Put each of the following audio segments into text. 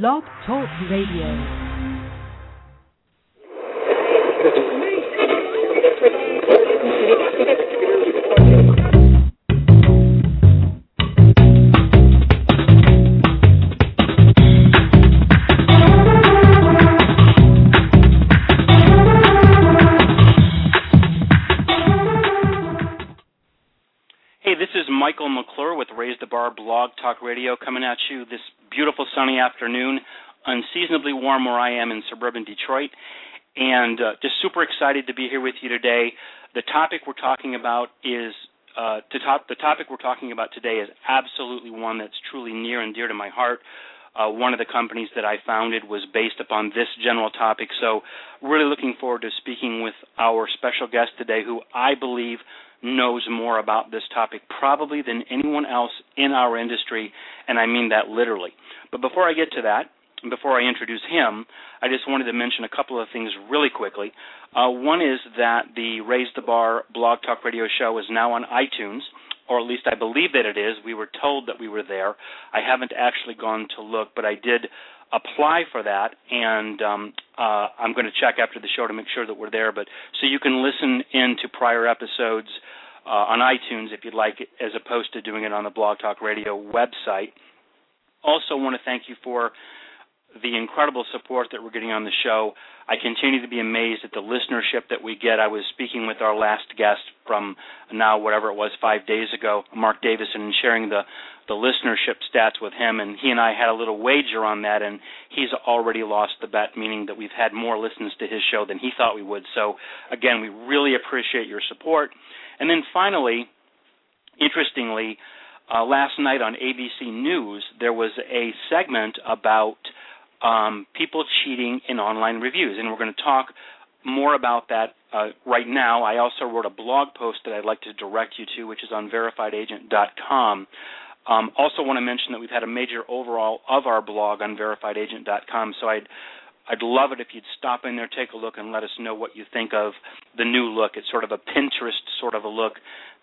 Blog Talk Radio. Hey, this is Michael McClure with Raise the Bar Blog Talk Radio coming at you this beautiful sunny afternoon, unseasonably warm where I am in suburban Detroit, and uh, just super excited to be here with you today. The topic we're talking about is uh, to top, the topic we're talking about today is absolutely one that's truly near and dear to my heart. Uh, one of the companies that I founded was based upon this general topic, so really looking forward to speaking with our special guest today, who I believe knows more about this topic probably than anyone else in our industry, and I mean that literally. But before I get to that, before I introduce him, I just wanted to mention a couple of things really quickly. Uh, one is that the Raise the Bar Blog Talk Radio show is now on iTunes, or at least I believe that it is. We were told that we were there. I haven't actually gone to look, but I did apply for that, and um, uh, I'm going to check after the show to make sure that we're there. But so you can listen into prior episodes uh, on iTunes if you'd like, as opposed to doing it on the Blog Talk Radio website. Also, want to thank you for the incredible support that we're getting on the show. I continue to be amazed at the listenership that we get. I was speaking with our last guest from now whatever it was five days ago, Mark Davison, and sharing the the listenership stats with him, and he and I had a little wager on that, and he's already lost the bet, meaning that we've had more listens to his show than he thought we would. So again, we really appreciate your support. And then finally, interestingly, uh, last night on ABC News there was a segment about um, people cheating in online reviews, and we're going to talk more about that uh, right now. I also wrote a blog post that I'd like to direct you to, which is on verifiedagent.com. Um, also, want to mention that we've had a major overhaul of our blog on verifiedagent.com, so I'd I'd love it if you'd stop in there, take a look, and let us know what you think of the new look. It's sort of a Pinterest sort of a look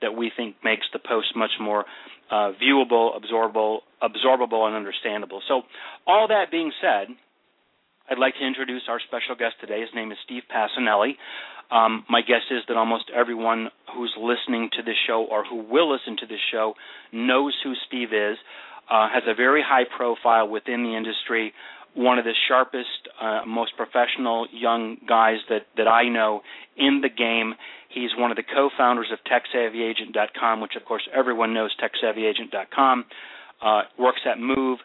that we think makes the post much more uh, viewable, absorbable, absorbable, and understandable. So, all that being said, I'd like to introduce our special guest today. His name is Steve Pacinelli. Um, my guess is that almost everyone who's listening to this show or who will listen to this show knows who Steve is. Uh, has a very high profile within the industry. One of the sharpest, uh, most professional young guys that that I know in the game. He's one of the co-founders of TechSavvyAgent.com, which of course everyone knows TechSavvyAgent.com. Uh, works at Move,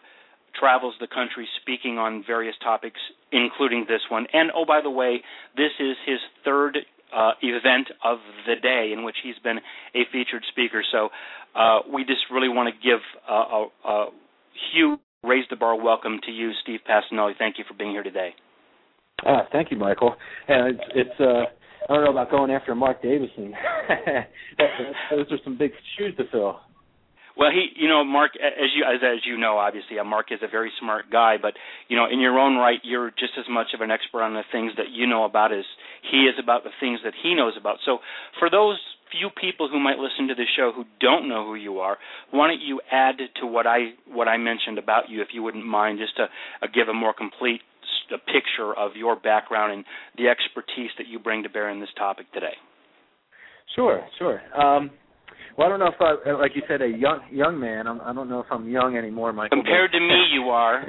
travels the country speaking on various topics, including this one. And oh, by the way, this is his third uh, event of the day in which he's been a featured speaker. So uh, we just really want to give a, a, a huge raise the bar welcome to you, Steve Pacinelli. Thank you for being here today. Ah, thank you, Michael. And it's, it's uh, I don't know about going after Mark Davison. Those are some big shoes to fill. Well, he, you know, Mark, as you as as you know, obviously, Mark is a very smart guy. But you know, in your own right, you're just as much of an expert on the things that you know about as he is about the things that he knows about. So, for those few people who might listen to the show who don't know who you are, why don't you add to what I what I mentioned about you, if you wouldn't mind, just to uh, give a more complete picture of your background and the expertise that you bring to bear in this topic today. Sure, sure. Um, well, I don't know if I, like you said, a young young man. I'm, I don't know if I'm young anymore, Michael. Compared to me, you are.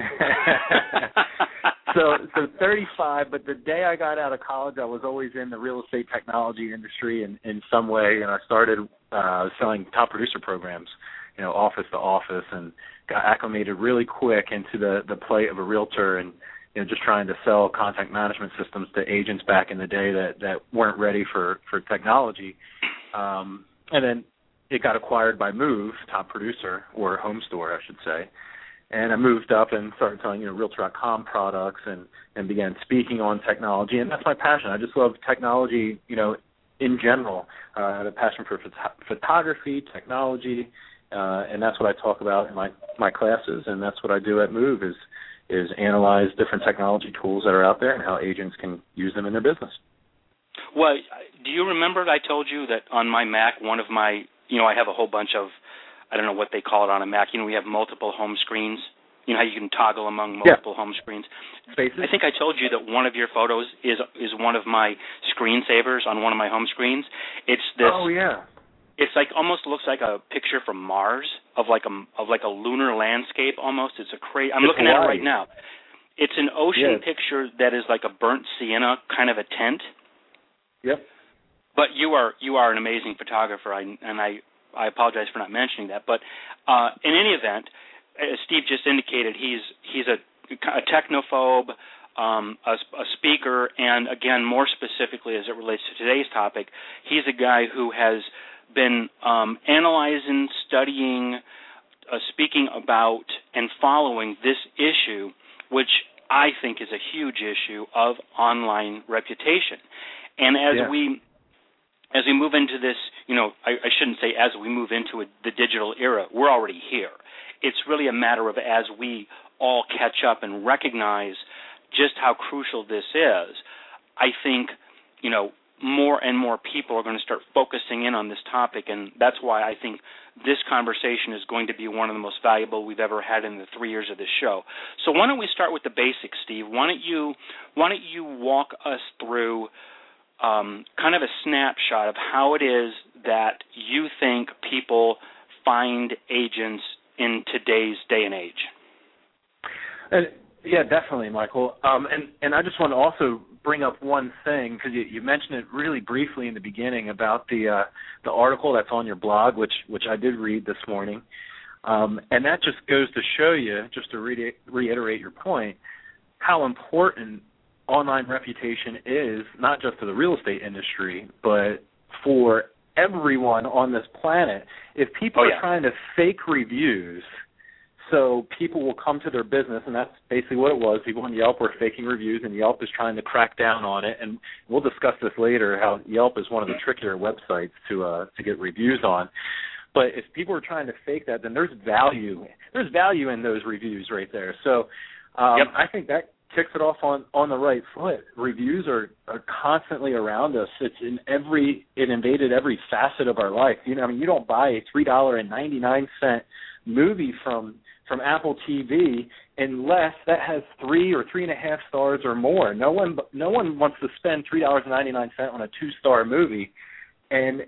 so, so 35. But the day I got out of college, I was always in the real estate technology industry in in some way, and I started uh, selling top producer programs, you know, office to office, and got acclimated really quick into the the play of a realtor and you know just trying to sell contact management systems to agents back in the day that that weren't ready for for technology um and then it got acquired by Move, top producer or home store, I should say. And I moved up and started selling, you know, Realtor.com products and and began speaking on technology. And that's my passion. I just love technology, you know, in general. Uh, I have a passion for phot- photography, technology, uh, and that's what I talk about in my my classes. And that's what I do at Move is is analyze different technology tools that are out there and how agents can use them in their business. Well, do you remember I told you that on my Mac, one of my you know, I have a whole bunch of I don't know what they call it on a Mac. You know, we have multiple home screens You know how you can toggle among multiple yeah. home screens. Spaces. I think I told you that one of your photos is is one of my screensavers on one of my home screens. It's this. Oh yeah. It's like almost looks like a picture from Mars of like a of like a lunar landscape almost. It's a crazy. I'm it's looking Hawaii. at it right now. It's an ocean yeah. picture that is like a burnt sienna kind of a tint. Yep. But you are you are an amazing photographer, I, and I I apologize for not mentioning that. But uh, in any event, as Steve just indicated, he's he's a, a technophobe, um, a, a speaker, and again, more specifically as it relates to today's topic, he's a guy who has been um, analyzing, studying, uh, speaking about, and following this issue, which I think is a huge issue of online reputation. And as yeah. we as we move into this, you know, I, I shouldn't say as we move into a, the digital era, we're already here. It's really a matter of as we all catch up and recognize just how crucial this is. I think, you know, more and more people are going to start focusing in on this topic, and that's why I think this conversation is going to be one of the most valuable we've ever had in the three years of this show. So why don't we start with the basics, Steve? Why don't you why don't you walk us through um, kind of a snapshot of how it is that you think people find agents in today's day and age. And yeah, definitely, Michael. Um, and and I just want to also bring up one thing because you, you mentioned it really briefly in the beginning about the uh, the article that's on your blog, which which I did read this morning, um, and that just goes to show you, just to re- reiterate your point, how important online reputation is not just to the real estate industry, but for everyone on this planet. If people oh, yeah. are trying to fake reviews so people will come to their business, and that's basically what it was. People on Yelp were faking reviews, and Yelp is trying to crack down on it. And we'll discuss this later. How Yelp is one of the trickier websites to uh, to get reviews on. But if people are trying to fake that, then there's value. There's value in those reviews right there. So um, yep. I think that kicks it off on on the right foot. Reviews are are constantly around us. It's in every it invaded every facet of our life. You know, I mean, you don't buy a three dollar and ninety nine cent movie from from Apple TV unless that has three or three and a half stars or more. No one no one wants to spend three dollars and ninety nine cent on a two star movie, and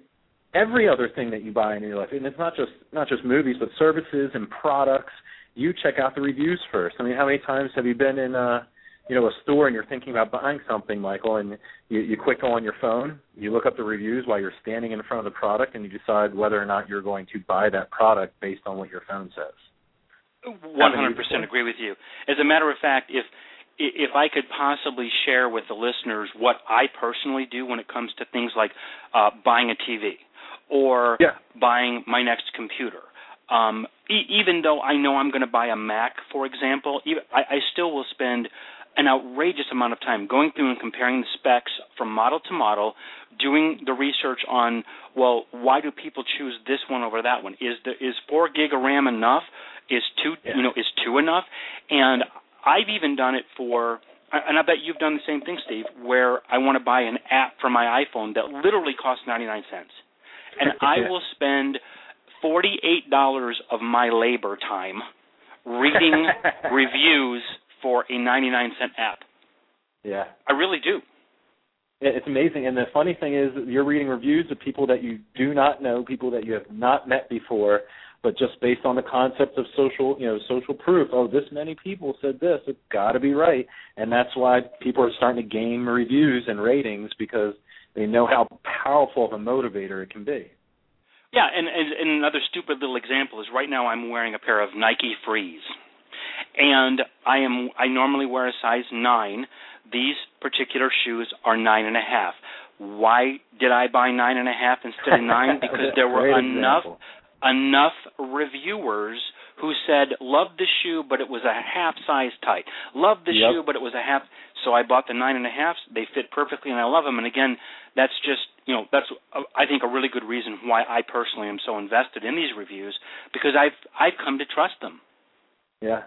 every other thing that you buy in your life, and it's not just not just movies, but services and products. You check out the reviews first. I mean, how many times have you been in a you know a store and you're thinking about buying something, Michael, and you, you quick go on your phone, you look up the reviews while you're standing in front of the product, and you decide whether or not you're going to buy that product based on what your phone says. One hundred percent agree with you. As a matter of fact, if if I could possibly share with the listeners what I personally do when it comes to things like uh, buying a TV or yeah. buying my next computer, um, e- even though I know I'm going to buy a Mac, for example, even, I, I still will spend an outrageous amount of time going through and comparing the specs from model to model, doing the research on well, why do people choose this one over that one? Is the is four gig of RAM enough? Is two yeah. you know is two enough? And I've even done it for and I bet you've done the same thing, Steve, where I want to buy an app for my iPhone that literally costs 99 cents. And I will spend $48 of my labor time reading reviews for a 99 cent app. Yeah. I really do. It's amazing. And the funny thing is, you're reading reviews of people that you do not know, people that you have not met before, but just based on the concept of social, you know, social proof. Oh, this many people said this. It's got to be right, and that's why people are starting to game reviews and ratings because they know how powerful of a motivator it can be. Yeah, and, and, and another stupid little example is right now I'm wearing a pair of Nike Frees, and I am I normally wear a size nine. These particular shoes are nine and a half. Why did I buy nine and a half instead of nine? Because there were enough example. enough reviewers who said loved the shoe but it was a half size tight loved the Yep. shoe but it was a half so i bought the nine and a halves they fit perfectly and i love them and again that's just you know that's uh, i think a really good reason why i personally am so invested in these reviews because i've i've come to trust them Yeah.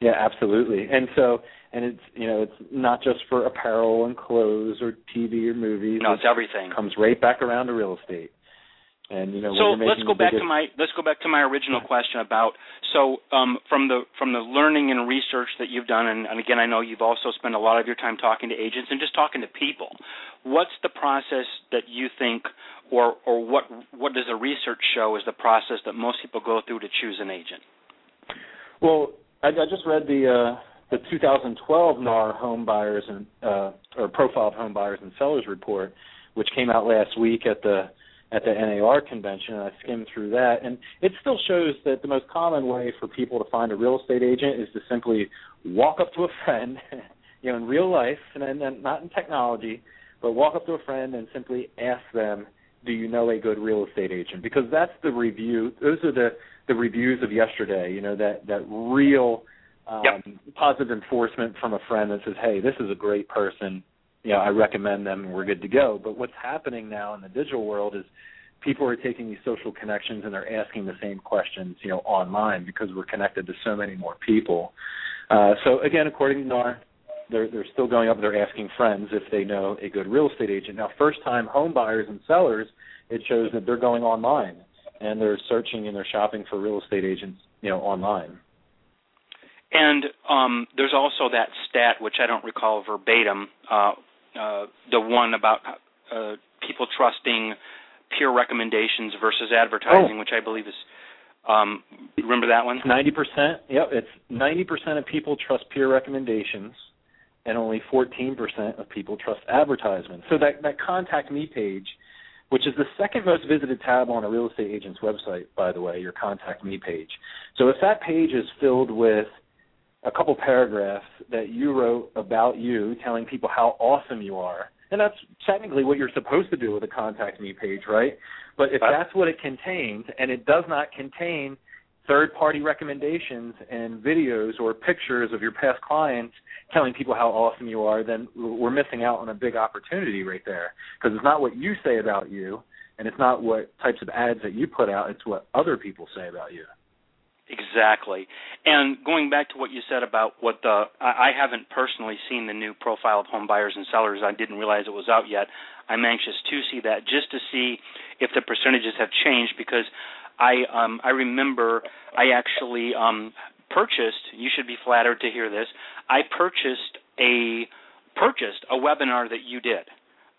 Yeah, absolutely. And so and it's you know, it's not just for apparel and clothes or TV or movies. no it's everything It comes right back around to real estate. And you know, so let's go back biggest, to my let's go back to my original question about so um, from the from the learning and research that you've done, and, and again, I know you've also spent a lot of your time talking to agents and just talking to people. What's the process that you think, or or what what does the research show is the process that most people go through to choose an agent? Well, I, I just read the uh, the 2012 NAR home buyers and uh, or profile of home buyers and sellers report, which came out last week at the at the NAR convention. And I skimmed through that, and it still shows that the most common way for people to find a real estate agent is to simply walk up to a friend, you know, in real life, and, and not in technology, but walk up to a friend and simply ask them, "Do you know a good real estate agent?" Because that's the review. Those are the the reviews of yesterday. You know that that real um, Yep. positive enforcement from a friend that says, "Hey, this is a great person. You know, I recommend them, and we're good to go." But what's happening now in the digital world is people are taking these social connections and they're asking the same questions, you know, online because we're connected to so many more people. Uh, so again, according to NAR, they're they're still going up. They're asking friends if they know a good real estate agent. Now, first-time home buyers and sellers, it shows that they're going online and they're searching and they're shopping for real estate agents, you know, online. And um, there's also that stat, which I don't recall verbatim, uh, uh, the one about uh, people trusting peer recommendations versus advertising, Oh. which I believe is. Um, remember that one? Ninety percent. Yep, it's ninety percent of people trust peer recommendations, and only fourteen percent of people trust advertisements. So that that contact me page, which is the second most visited tab on a real estate agent's website, by the way, your contact me page. So if that page is filled with a couple paragraphs that you wrote about you, telling people how awesome you are, and that's technically what you're supposed to do with a contact me page, right? But if that's what it contains, and it does not contain third party recommendations and videos or pictures of your past clients telling people how awesome you are, then we're missing out on a big opportunity right there. Because it's not what you say about you, and it's not what types of ads that you put out, it's what other people say about you. Exactly. And going back to what you said about what the I haven't personally seen the new profile of home buyers and sellers. I didn't realize it was out yet. I'm anxious to see that just to see if the percentages have changed because I um I remember I actually um purchased, you should be flattered to hear this. I purchased a purchased a webinar that you did.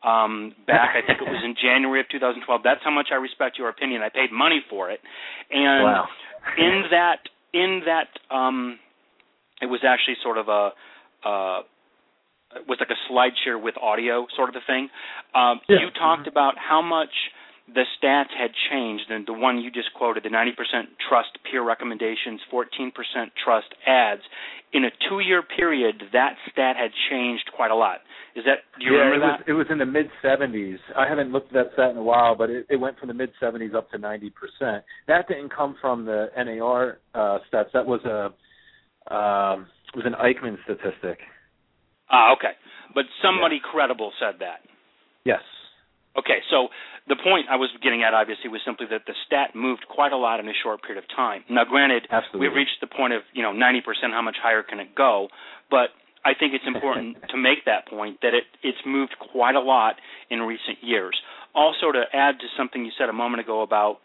Um back I think it was in January of 2012. That's how much I respect your opinion. I paid money for it. And wow. in that in that um it was actually sort of a uh it was like a slideshare with audio sort of a thing. Um Yeah. you talked about how much the stats had changed and the one you just quoted the 90% trust peer recommendations 14% trust ads in a 2 year period that stat had changed quite a lot is that do you yeah, remember it that was it was in the mid seventies. I haven't looked at that stat in a while, but it, it went from the mid seventies up to ninety percent. That didn't come from the NAR uh, stats. That was a um, was an Eichmann statistic. ah okay but somebody credible said that Yes. Okay, so the point I was getting at obviously was simply that the stat moved quite a lot in a short period of time. Now, granted, Absolutely. we've reached the point of you know 90%. How much higher can it go? But I think it's important to make that point that it it's moved quite a lot in recent years. Also, to add to something you said a moment ago about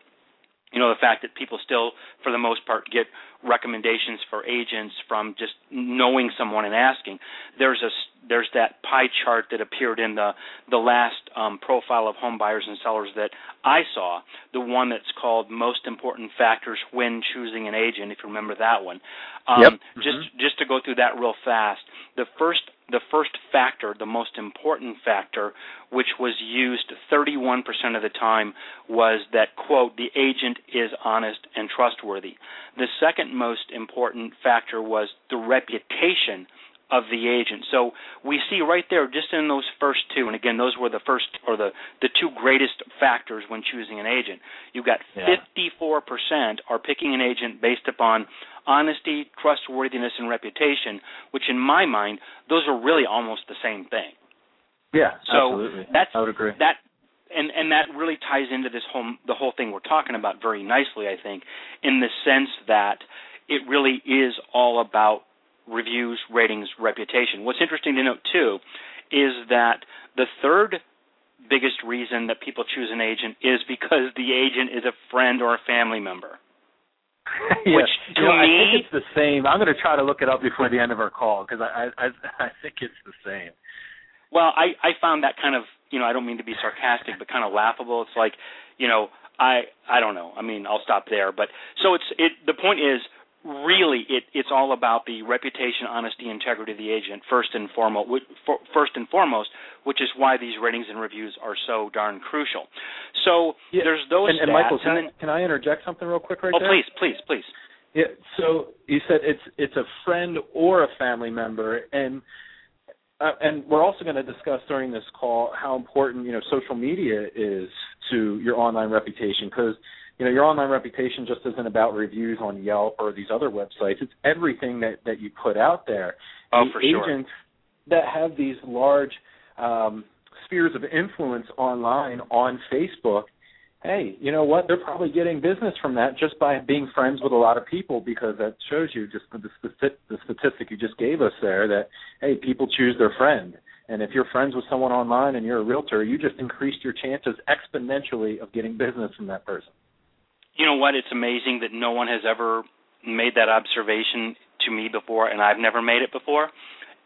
you know the fact that people still for the most part get recommendations for agents from just knowing someone and asking. There's a there's that pie chart that appeared in the the last um, profile of home buyers and sellers that I saw the one that's called most important factors when choosing an agent if you remember that one. Um, Yep. just just to go through that real fast the first the first factor the most important factor which was used 31% of the time was that quote the agent is honest and trustworthy. The second most important factor was the reputation of the agent. So we see right there, just in those first two, and again, those were the first or the the two greatest factors when choosing an agent. You've got Yeah. 54% are picking an agent based upon honesty, trustworthiness, and reputation, which in my mind, those are really almost the same thing. Yeah. So absolutely. that's I would agree. that and and that really ties into this whole the whole thing we're talking about very nicely I think in the sense that it really is all about reviews, ratings, reputation. What's interesting to note too is that the third biggest reason that people choose an agent is because the agent is a friend or a family member. yeah. Which to you know, I think it's the same. I'm going to try to look it up before the end of our call because I, I I think it's the same. well, I I found that kind of you know I don't mean to be sarcastic, but kind of laughable. It's like you know I I don't know. I mean I'll stop there. But so it's it. The point is really it it's all about the reputation, honesty, integrity of the agent first and foremost. First and foremost, which is why these ratings and reviews are so darn crucial. So Yeah, there's those and, and Michael, can, and I, then can I interject something real quick right oh there? please please please. Yeah. So you said it's it's a friend or a family member, and uh, and we're also going to discuss during this call how important you know social media is to your online reputation because you know your online reputation just isn't about reviews on Yelp or these other websites. It's everything that that you put out there. Oh, the for sure. agents that have these large um, spheres of influence online on Facebook hey, you know what? They're probably getting business from that just by being friends with a lot of people because that shows you just the, the, the statistic you just gave us there that hey, people choose their friend. And if you're friends with someone online and you're a realtor, you just increased your chances exponentially of getting business from that person. You know what? It's amazing that no one has ever made that observation to me before, and I've never made it before.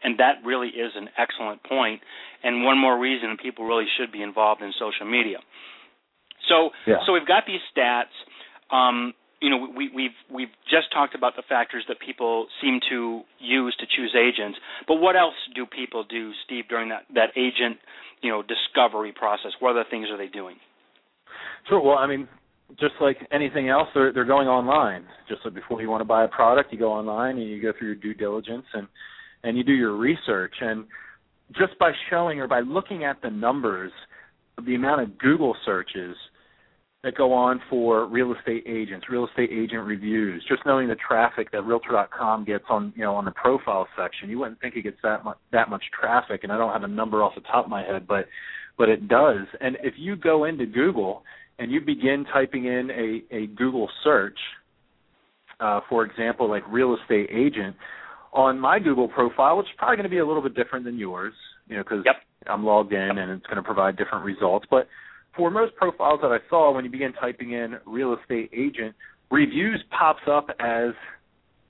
And that really is an excellent point, and one more reason people really should be involved in social media. So, Yeah. so we've got these stats. Um, you know, we, we've we've just talked about the factors that people seem to use to choose agents. But what else do people do, Steve, during that that agent, you know, discovery process? What other things are they doing? Sure. Well, I mean, just like anything else, they're they're going online. Just like before you want to buy a product, you go online and you go through your due diligence and and you do your research. And just by showing or by looking at the numbers, the amount of Google searches that go on for real estate agents, real estate agent reviews, just knowing the traffic that Realtor.com gets on you know on the profile section, you wouldn't think it gets that much that much traffic. And I don't have a number off the top of my head, but but it does. And if you go into Google and you begin typing in a, a Google search, uh, for example, like real estate agent, on my Google profile, which is probably going to be a little bit different than yours, you know, because Yep. I'm logged in and it's going to provide different results. But for most profiles that I saw, when you begin typing in real estate agent, reviews pops up as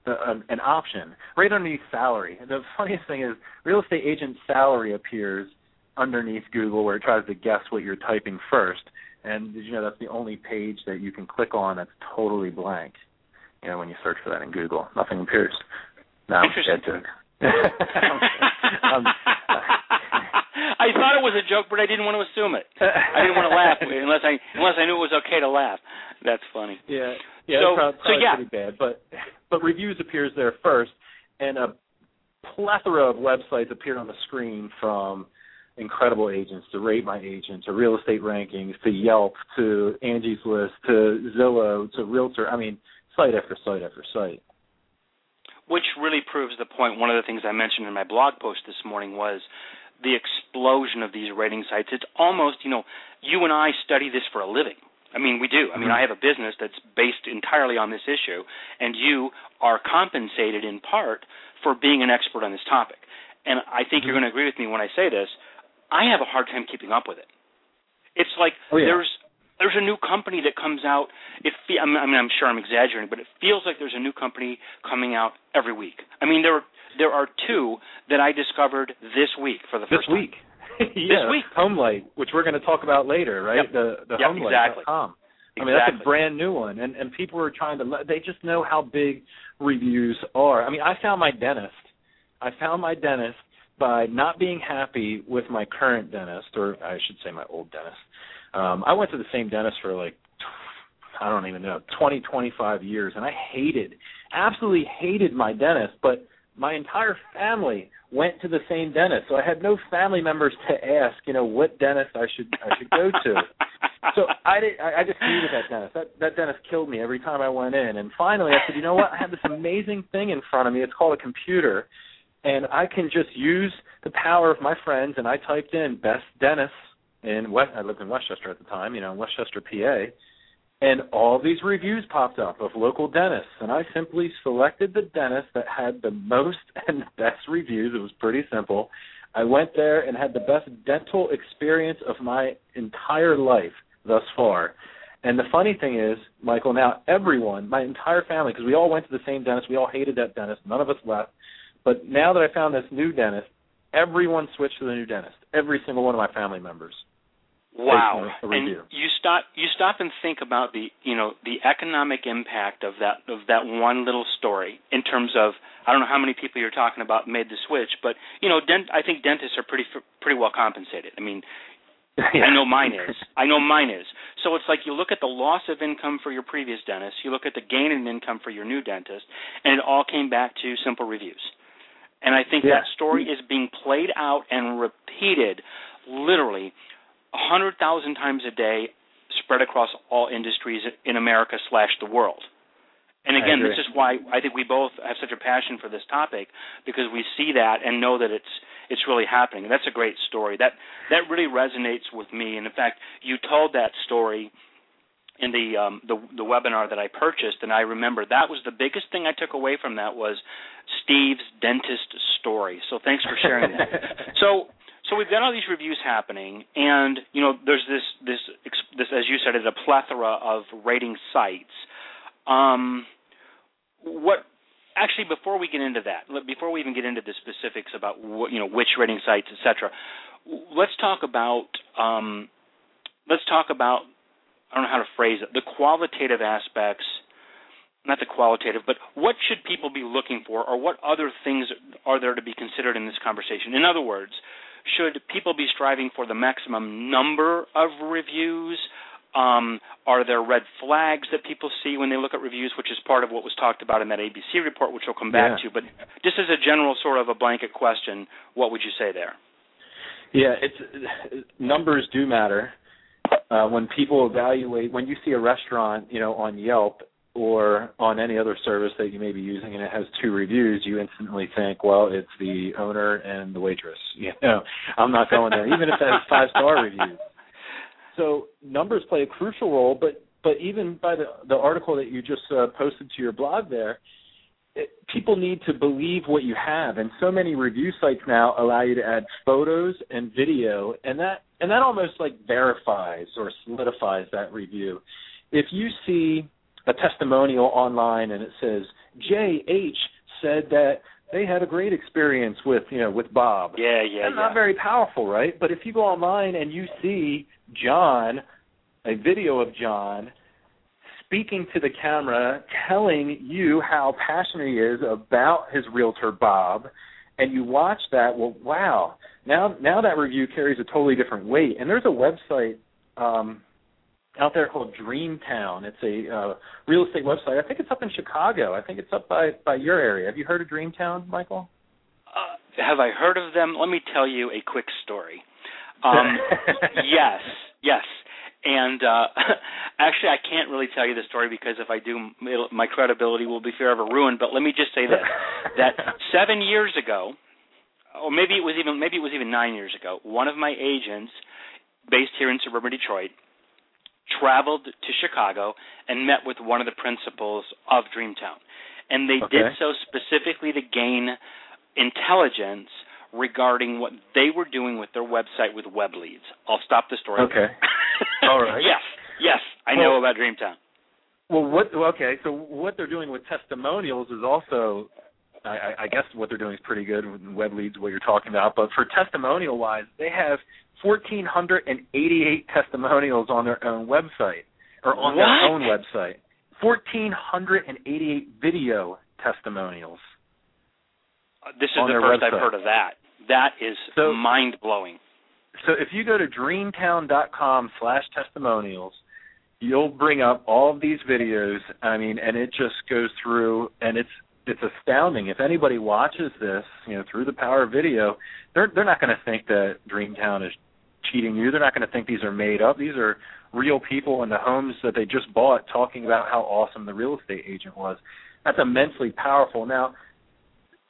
the, an, an option right underneath salary. And the funniest thing is, real estate agent salary appears underneath Google where it tries to guess what you're typing first. And did you know that's the only page that you can click on that's totally blank? You know, when you search for that in Google, nothing appears. No, Interesting. dead joke. Um, I thought it was a joke, but I didn't want to assume it. I didn't want to laugh unless I unless I knew it was okay to laugh. That's funny. Yeah, yeah, So- it's prob- so yeah. pretty bad. But but reviews appears there first, and a plethora of websites appear on the screen from incredible agents to Rate My Agent to Real Estate Rankings to Yelp to Angie's List to Zillow to Realtor. I mean, site after site after site. Which really proves the point. One of the things I mentioned in my blog post this morning was the explosion of these rating sites. It's almost, you know, you and I study this for a living. I mean, we do. I mean. I have a business that's based entirely on this issue, and you are compensated in part for being an expert on this topic. And I think you're Mhm. going to agree with me when I say this. I have a hard time keeping up with it. It's like Oh, yeah. there's there's a new company that comes out. It fe- I mean, I'm sure I'm exaggerating, but it feels like there's a new company coming out every week. I mean, there there are two that I discovered this week for the This first time. week. this week. Homelight, which we're going to talk about later, right? Yep. The the Yep, Homelight.com. exactly. I mean, that's a brand new one, and and people are trying to. le- They just know how big reviews are. I mean, I found my dentist. I found my dentist by not being happy with my current dentist, or I should say my old dentist. Um, I went to the same dentist for like I don't even know twenty twenty five years, and I hated, absolutely hated my dentist, but my entire family went to the same dentist, so I had no family members to ask, you know, what dentist I should I should go to so I did. I, I just hated that dentist. That that dentist killed me every time I went in. And finally, I said, you know what? I have this amazing thing in front of me. It's called a computer, and I can just use the power of my friends. And I typed in best dentist in West. I lived in West Chester at the time, you know, West Chester, PA. And all these reviews popped up of local dentists, and I simply selected the dentist that had the most and best reviews. It was pretty simple. I went there and had the best dental experience of my entire life thus far. And the funny thing is, Michael, now everyone, my entire family, because we all went to the same dentist, we all hated that dentist, none of us left. But now that I found this new dentist, everyone switched to the new dentist. Every single one of my family members. Wow. And you stop you stop and think about the you know the economic impact of that of that one little story in terms of I don't know how many people you're talking about made the switch, but you know dent I think dentists are pretty pretty well compensated. I mean, yeah. I know mine is. I know mine is. So it's like you look at the loss of income for your previous dentist, you look at the gain in income for your new dentist, and it all came back to simple reviews. And I think yeah. that story is being played out and repeated literally a hundred thousand times a day, spread across all industries in America slash the world. And again, this is why I think we both have such a passion for this topic because we see that and know that it's it's really happening. And that's a great story. That that really resonates with me. And in fact, you told that story in the um, the the webinar that I purchased, and I remember that was the biggest thing I took away from that was Steve's dentist story. So thanks for sharing that. so so we've got all these reviews happening, and you know, there's this this this as you said, it's a plethora of rating sites. Um, what actually before we get into that, before we even get into the specifics about what, you know which rating sites, etc., let's talk about um, let's talk about I don't know how to phrase it the qualitative aspects not the qualitative, but what should people be looking for, or what other things are there to be considered in this conversation? In other words, should people be striving for the maximum number of reviews? Um, are there red flags that people see when they look at reviews, which is part of what was talked about in that ABC report, which we'll come back yeah. to. But just as a general sort of a blanket question, what would you say there? Yeah, it's numbers do matter. Uh, when people evaluate, when you see a restaurant, you know, on Yelp or on any other service that you may be using and it has two reviews, you instantly think, well, it's the owner and the waitress. You know, I'm not going there, even if it has five star reviews. So numbers play a crucial role, but but even by the the article that you just uh, posted to your blog there, it, people need to believe what you have, and so many review sites now allow you to add photos and video, and that and that almost like verifies or solidifies that review. If you see a testimonial online and it says JH said that they had a great experience with you know with Bob. Yeah, yeah, That's yeah. not very powerful, right? But if you go online and you see John, a video of John speaking to the camera, telling you how passionate he is about his realtor Bob, and you watch that, well, wow, now now that review carries a totally different weight. And there's a website um, out there called Dreamtown. It's a uh, real estate website. I think it's up in Chicago. I think it's up by by your area. Have you heard of Dreamtown, Michael? Uh, have I heard of them? Let me tell you a quick story. Um, yes, yes. And uh, actually, I can't really tell you the story because if I do, my credibility will be forever ruined. But let me just say this: that seven years ago, or maybe it was even maybe it was even nine years ago, one of my agents, based here in suburban Detroit, traveled to Chicago and met with one of the principals of Dreamtown. And they okay. did so specifically to gain intelligence regarding what they were doing with their website with web leads. I'll stop the story. Okay. All right. yes. Yes, I well, know about Dreamtown. Well, what? Okay, so what they're doing with testimonials is also, I, I guess, what they're doing is pretty good with web leads. What you're talking about, but for testimonial wise, they have 1,488 testimonials on their own website or on what? their own website. 1,488 video testimonials. Uh, this is the first website. I've heard of that. That is So- mind blowing. So if you go to dreamtown.com slash testimonials, you'll bring up all of these videos. I mean, and it just goes through, and it's it's astounding. If anybody watches this, you know, through the power of video, they're they're not going to think that Dreamtown is cheating you. They're not going to think these are made up. These are real people in the homes that they just bought talking about how awesome the real estate agent was. That's immensely powerful. Now,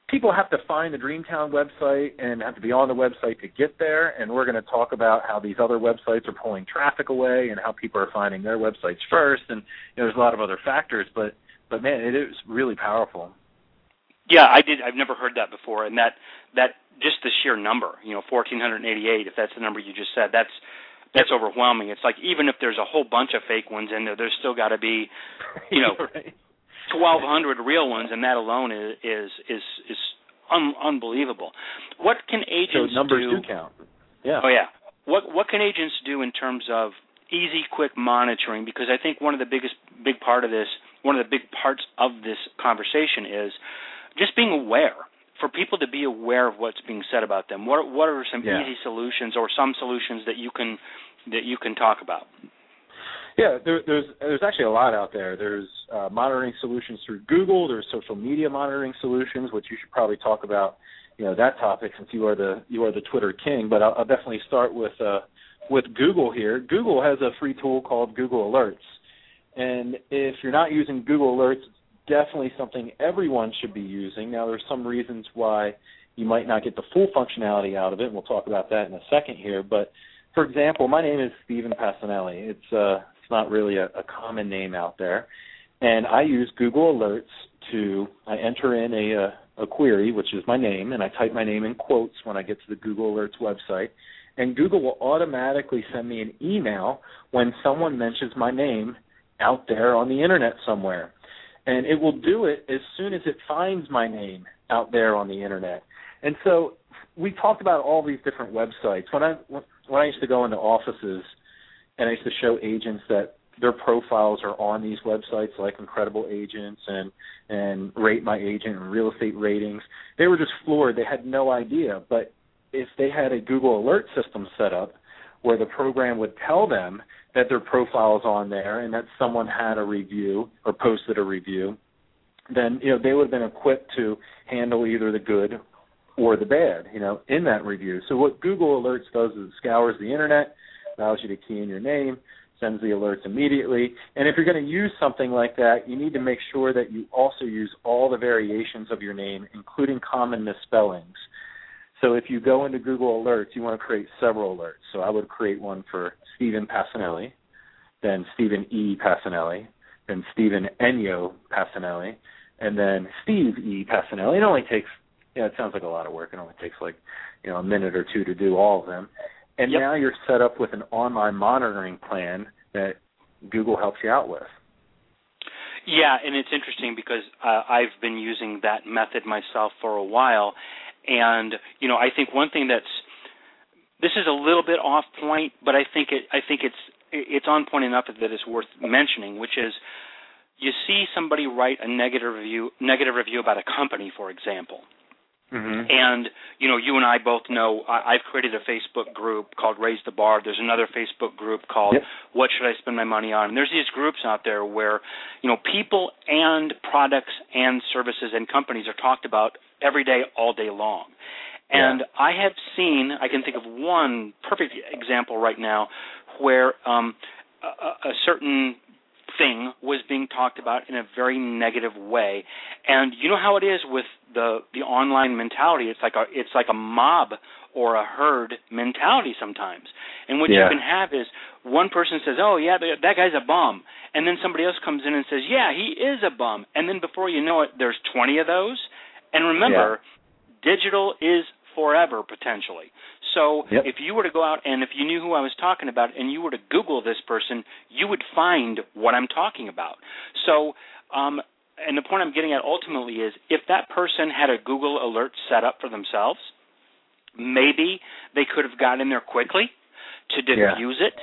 people have to find the Dreamtown website and have to be on the website to get there. And we're going to talk about how these other websites are pulling traffic away and how people are finding their websites first. And you know, there's a lot of other factors, but but man, it is really powerful. Yeah, I did. I've never heard that before, and that that just the sheer number, you know, 1488. If that's the number you just said, that's that's overwhelming. It's like even if there's a whole bunch of fake ones in there, there's still got to be, you know, right. 1,200 real ones, and that alone is is is, is un- unbelievable. What can agents so numbers do? do count. Yeah. Oh yeah. What what can agents do in terms of easy, quick monitoring? Because I think one of the biggest big part of this, one of the big parts of this conversation is just being aware for people to be aware of what's being said about them. What what are some Yeah. easy solutions or some solutions that you can that you can talk about? Yeah, there, there's there's actually a lot out there. There's uh, monitoring solutions through Google. There's social media monitoring solutions, which you should probably talk about. You know that topic since you are the you are the Twitter king. But I'll, I'll definitely start with uh, with Google here. Google has a free tool called Google Alerts, and if you're not using Google Alerts, it's definitely something everyone should be using. Now, there's some reasons why you might not get the full functionality out of it, and we'll talk about that in a second here. But for example, my name is Stephen Pacinelli. It's uh, it's not really a, a common name out there, and I use Google Alerts to I enter in a, a a query, which is my name, and I type my name in quotes when I get to the Google Alerts website, and Google will automatically send me an email when someone mentions my name out there on the internet somewhere, and it will do it as soon as it finds my name out there on the internet. And so we talked about all these different websites. When I when I used to go into offices and I used to show agents that their profiles are on these websites like Incredible Agents and and Rate My Agent and Real Estate Ratings, they were just floored. They had no idea. But if they had a Google Alert system set up where the program would tell them that their profile is on there and that someone had a review or posted a review, then you know they would have been equipped to handle either the good or the bad, you know, in that review. So what Google Alerts does is it scours the internet, allows you to key in your name, sends the alerts immediately. And if you're going to use something like that, you need to make sure that you also use all the variations of your name, including common misspellings. So if you go into Google Alerts, you want to create several alerts. So I would create one for Stephen Pacinelli, then Stephen E. Pacinelli, then Stephen Enyo Pacinelli, and then Steve E. Pacinelli. It only takes, yeah, it sounds like a lot of work. It only takes like, you know, a minute or two to do all of them. And Yep. now you're set up with an online monitoring plan that Google helps you out with. Yeah, and it's interesting because uh, I've been using that method myself for a while, and you know, I think one thing that's this is a little bit off point, but I think it I think it's it's on point enough that it's worth mentioning, which is you see somebody write a negative review negative review about a company, for example. Mm-hmm. And you know, you and I both know I, I've created a Facebook group called Raise the Bar. There's another Facebook group called Yep. What Should I Spend My Money On? And there's these groups out there where you know people and products and services and companies are talked about every day, all day long. And I have seen, I can think of one perfect example right now where um, a, a certain thing was being talked about in a very negative way. And you know how it is with the the online mentality. It's like a it's like a mob or a herd mentality sometimes. And what Yeah. you can have is one person says, "Oh yeah, that that guy's a bum," and then somebody else comes in and says, "Yeah, he is a bum," and then before you know it, there's 20 of those. And remember, digital is forever potentially. So Yep. if you were to go out and if you knew who I was talking about and you were to Google this person, you would find what I'm talking about. So, um, and the point I'm getting at ultimately is if that person had a Google alert set up for themselves, maybe they could have gotten in there quickly to Yeah. diffuse it.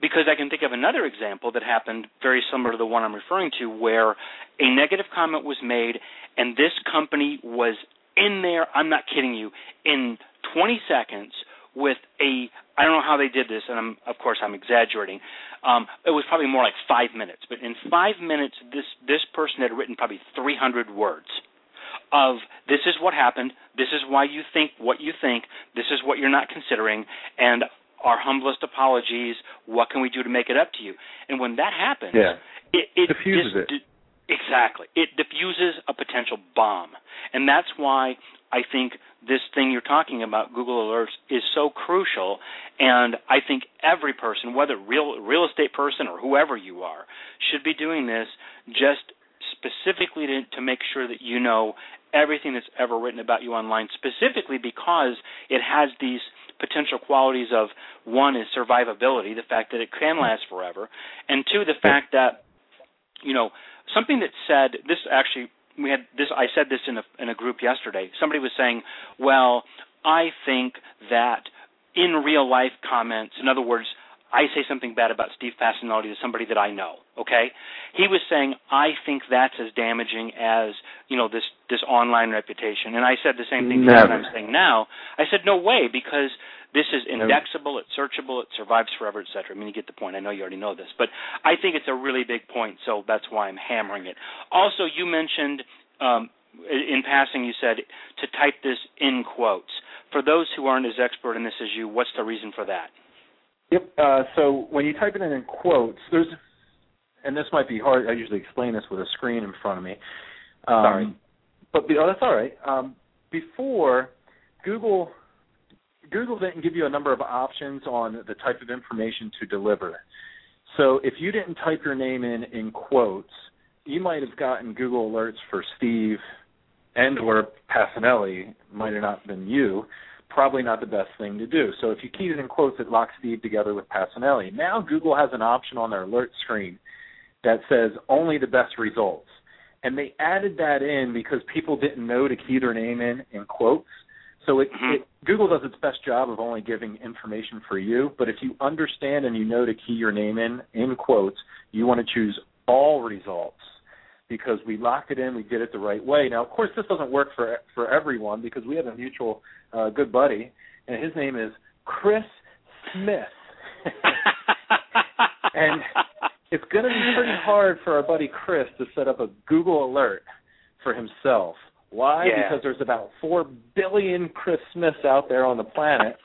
Because I can think of another example that happened very similar to the one I'm referring to, where a negative comment was made, and this company was in there. I'm not kidding you. In 20 seconds, with a I don't know how they did this, and I'm of course I'm exaggerating. Um, it was probably more like five minutes, but in five minutes, this this person had written probably 300 words of this is what happened, this is why you think what you think, this is what you're not considering, and our humblest apologies. What can we do to make it up to you? And when that happens, Yeah. it, it Diffuses dis- it. exactly. It diffuses a potential bomb, and that's why I think this thing you're talking about, Google Alerts, is so crucial. And I think every person, whether real real estate person or whoever you are, should be doing this just specifically to, to make sure that you know everything that's ever written about you online, specifically because it has these potential qualities of one is survivability, the fact that it can last forever, and two, the fact that you know something that said this actually we had this I said this in a in a group yesterday. Somebody was saying, "Well, I think that in real life comments, in other words, I say something bad about Steve Pacinelli to somebody that I know, okay? He was saying I think that's as damaging as, you know, this this online reputation. And I said the same thing that I'm saying now. I said no way because this is indexable, it's searchable, it survives forever, etc. I mean, you get the point. I know you already know this, but I think it's a really big point, so that's why I'm hammering it. Also, you mentioned um, in passing, you said to type this in quotes. For those who aren't as expert in this as you, what's the reason for that? Yep. Uh, so when you type it in in quotes, there's, and this might be hard. I usually explain this with a screen in front of me. Um, Sorry. But oh, that's all right. Um, before Google, Google didn't give you a number of options on the type of information to deliver. So if you didn't type your name in in quotes, you might have gotten Google alerts for Steve and or Pacinelli. Might have not been you probably not the best thing to do. So if you keep it in quotes, it locks Steve together with Pacinelli. Now Google has an option on their alert screen that says only the best results. And they added that in because people didn't know to key their name in in quotes. So it, Mhm. it, Google does its best job of only giving information for you. But if you understand and you know to key your name in in quotes, you want to choose all results because we locked it in, we did it the right way. Now, of course, this doesn't work for for everyone because we have a mutual uh, good buddy, and his name is Chris Smith. and it's going to be pretty hard for our buddy Chris to set up a Google alert for himself. Why? Yeah. Because there's about four billion Chris Smiths out there on the planet,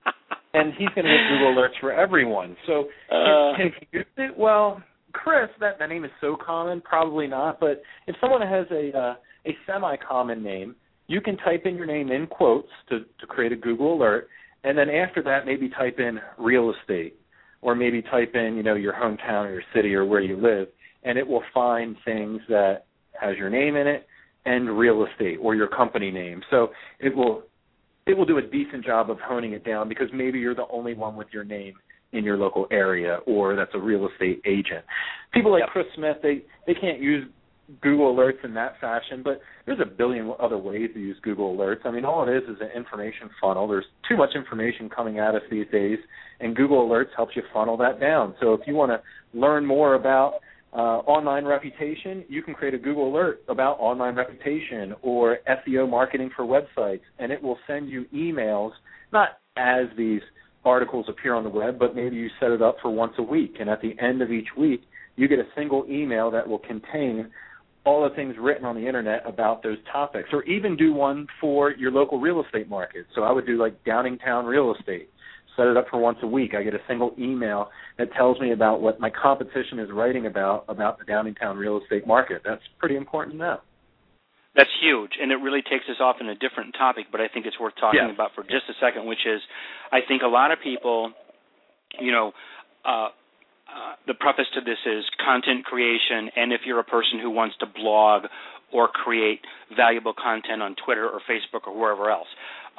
and he's going to get Google alerts for everyone. So Uh. can, can he use it? Well, Chris, that that name is so common, probably not. But if someone has a uh, a semi-common name, you can type in your name in quotes to to create a Google alert, and then after that, maybe type in real estate, or maybe type in you know your hometown or your city or where you live, and it will find things that has your name in it and real estate or your company name. So it will it will do a decent job of honing it down because maybe you're the only one with your name in your local area or that's a real estate agent. People like Yep. Chris Smith, they they can't use Google alerts in that fashion, but there's a billion other ways to use Google alerts. I mean, all it is is an information funnel. There's too much information coming at us these days, and Google alerts helps you funnel that down. So if you want to learn more about uh, online reputation, you can create a Google alert about online reputation or SEO marketing for websites, and it will send you emails, not as these articles appear on the web, but maybe you set it up for once a week, and at the end of each week, you get a single email that will contain all the things written on the internet about those topics, or even do one for your local real estate market. So I would do like Downingtown real estate. Set it up for once a week. I get a single email that tells me about what my competition is writing about about the Downingtown real estate market. That's pretty important to know. That's huge, and it really takes us off in a different topic, but I think it's worth talking Yeah. about for just a second, which is I think a lot of people, you know, uh, uh, the preface to this is content creation, and if you're a person who wants to blog or create valuable content on Twitter or Facebook or wherever else.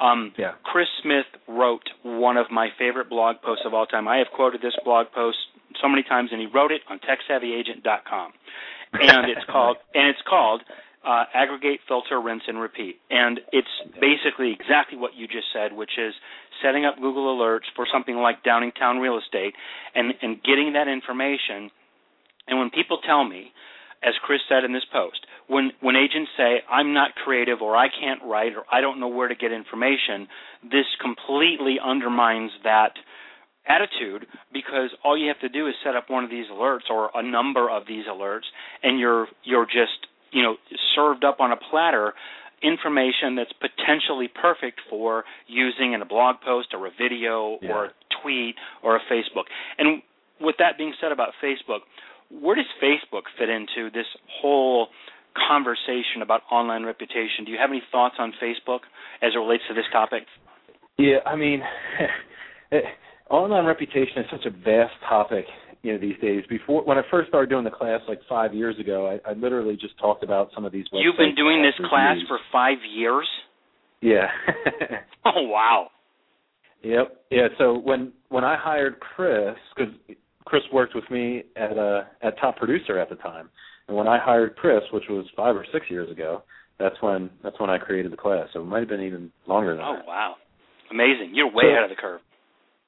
Um, Yeah. Chris Smith wrote one of my favorite blog posts of all time. I have quoted this blog post so many times, and he wrote it on TechSavvyAgent.com, and it's called and it's called uh, aggregate, filter, rinse, and repeat. And it's basically exactly what you just said, which is setting up Google alerts for something like Downingtown real estate and, and getting that information. And when people tell me, as Chris said in this post, when when agents say I'm not creative or I can't write or I don't know where to get information, this completely undermines that attitude because all you have to do is set up one of these alerts or a number of these alerts and you're you're just you know served up on a platter information that's potentially perfect for using in a blog post or a video Yeah. or a tweet or a Facebook. And with that being said about Facebook, where does Facebook fit into this whole conversation about online reputation? Do you have any thoughts on Facebook as it relates to this topic? Yeah, I mean, online reputation is such a vast topic, you know these days. Before when I first started doing the class like five years ago, I, I literally just talked about some of these. You've been doing this class for five years. Yeah. oh wow. Yep. Yeah. So when when I hired Chris, because Chris worked with me at uh at Top Producer at the time, and when I hired Chris, which was five or six years ago, that's when that's when I created the class. So it might have been even longer than oh, that. Oh wow, amazing! You're way so, ahead of the curve.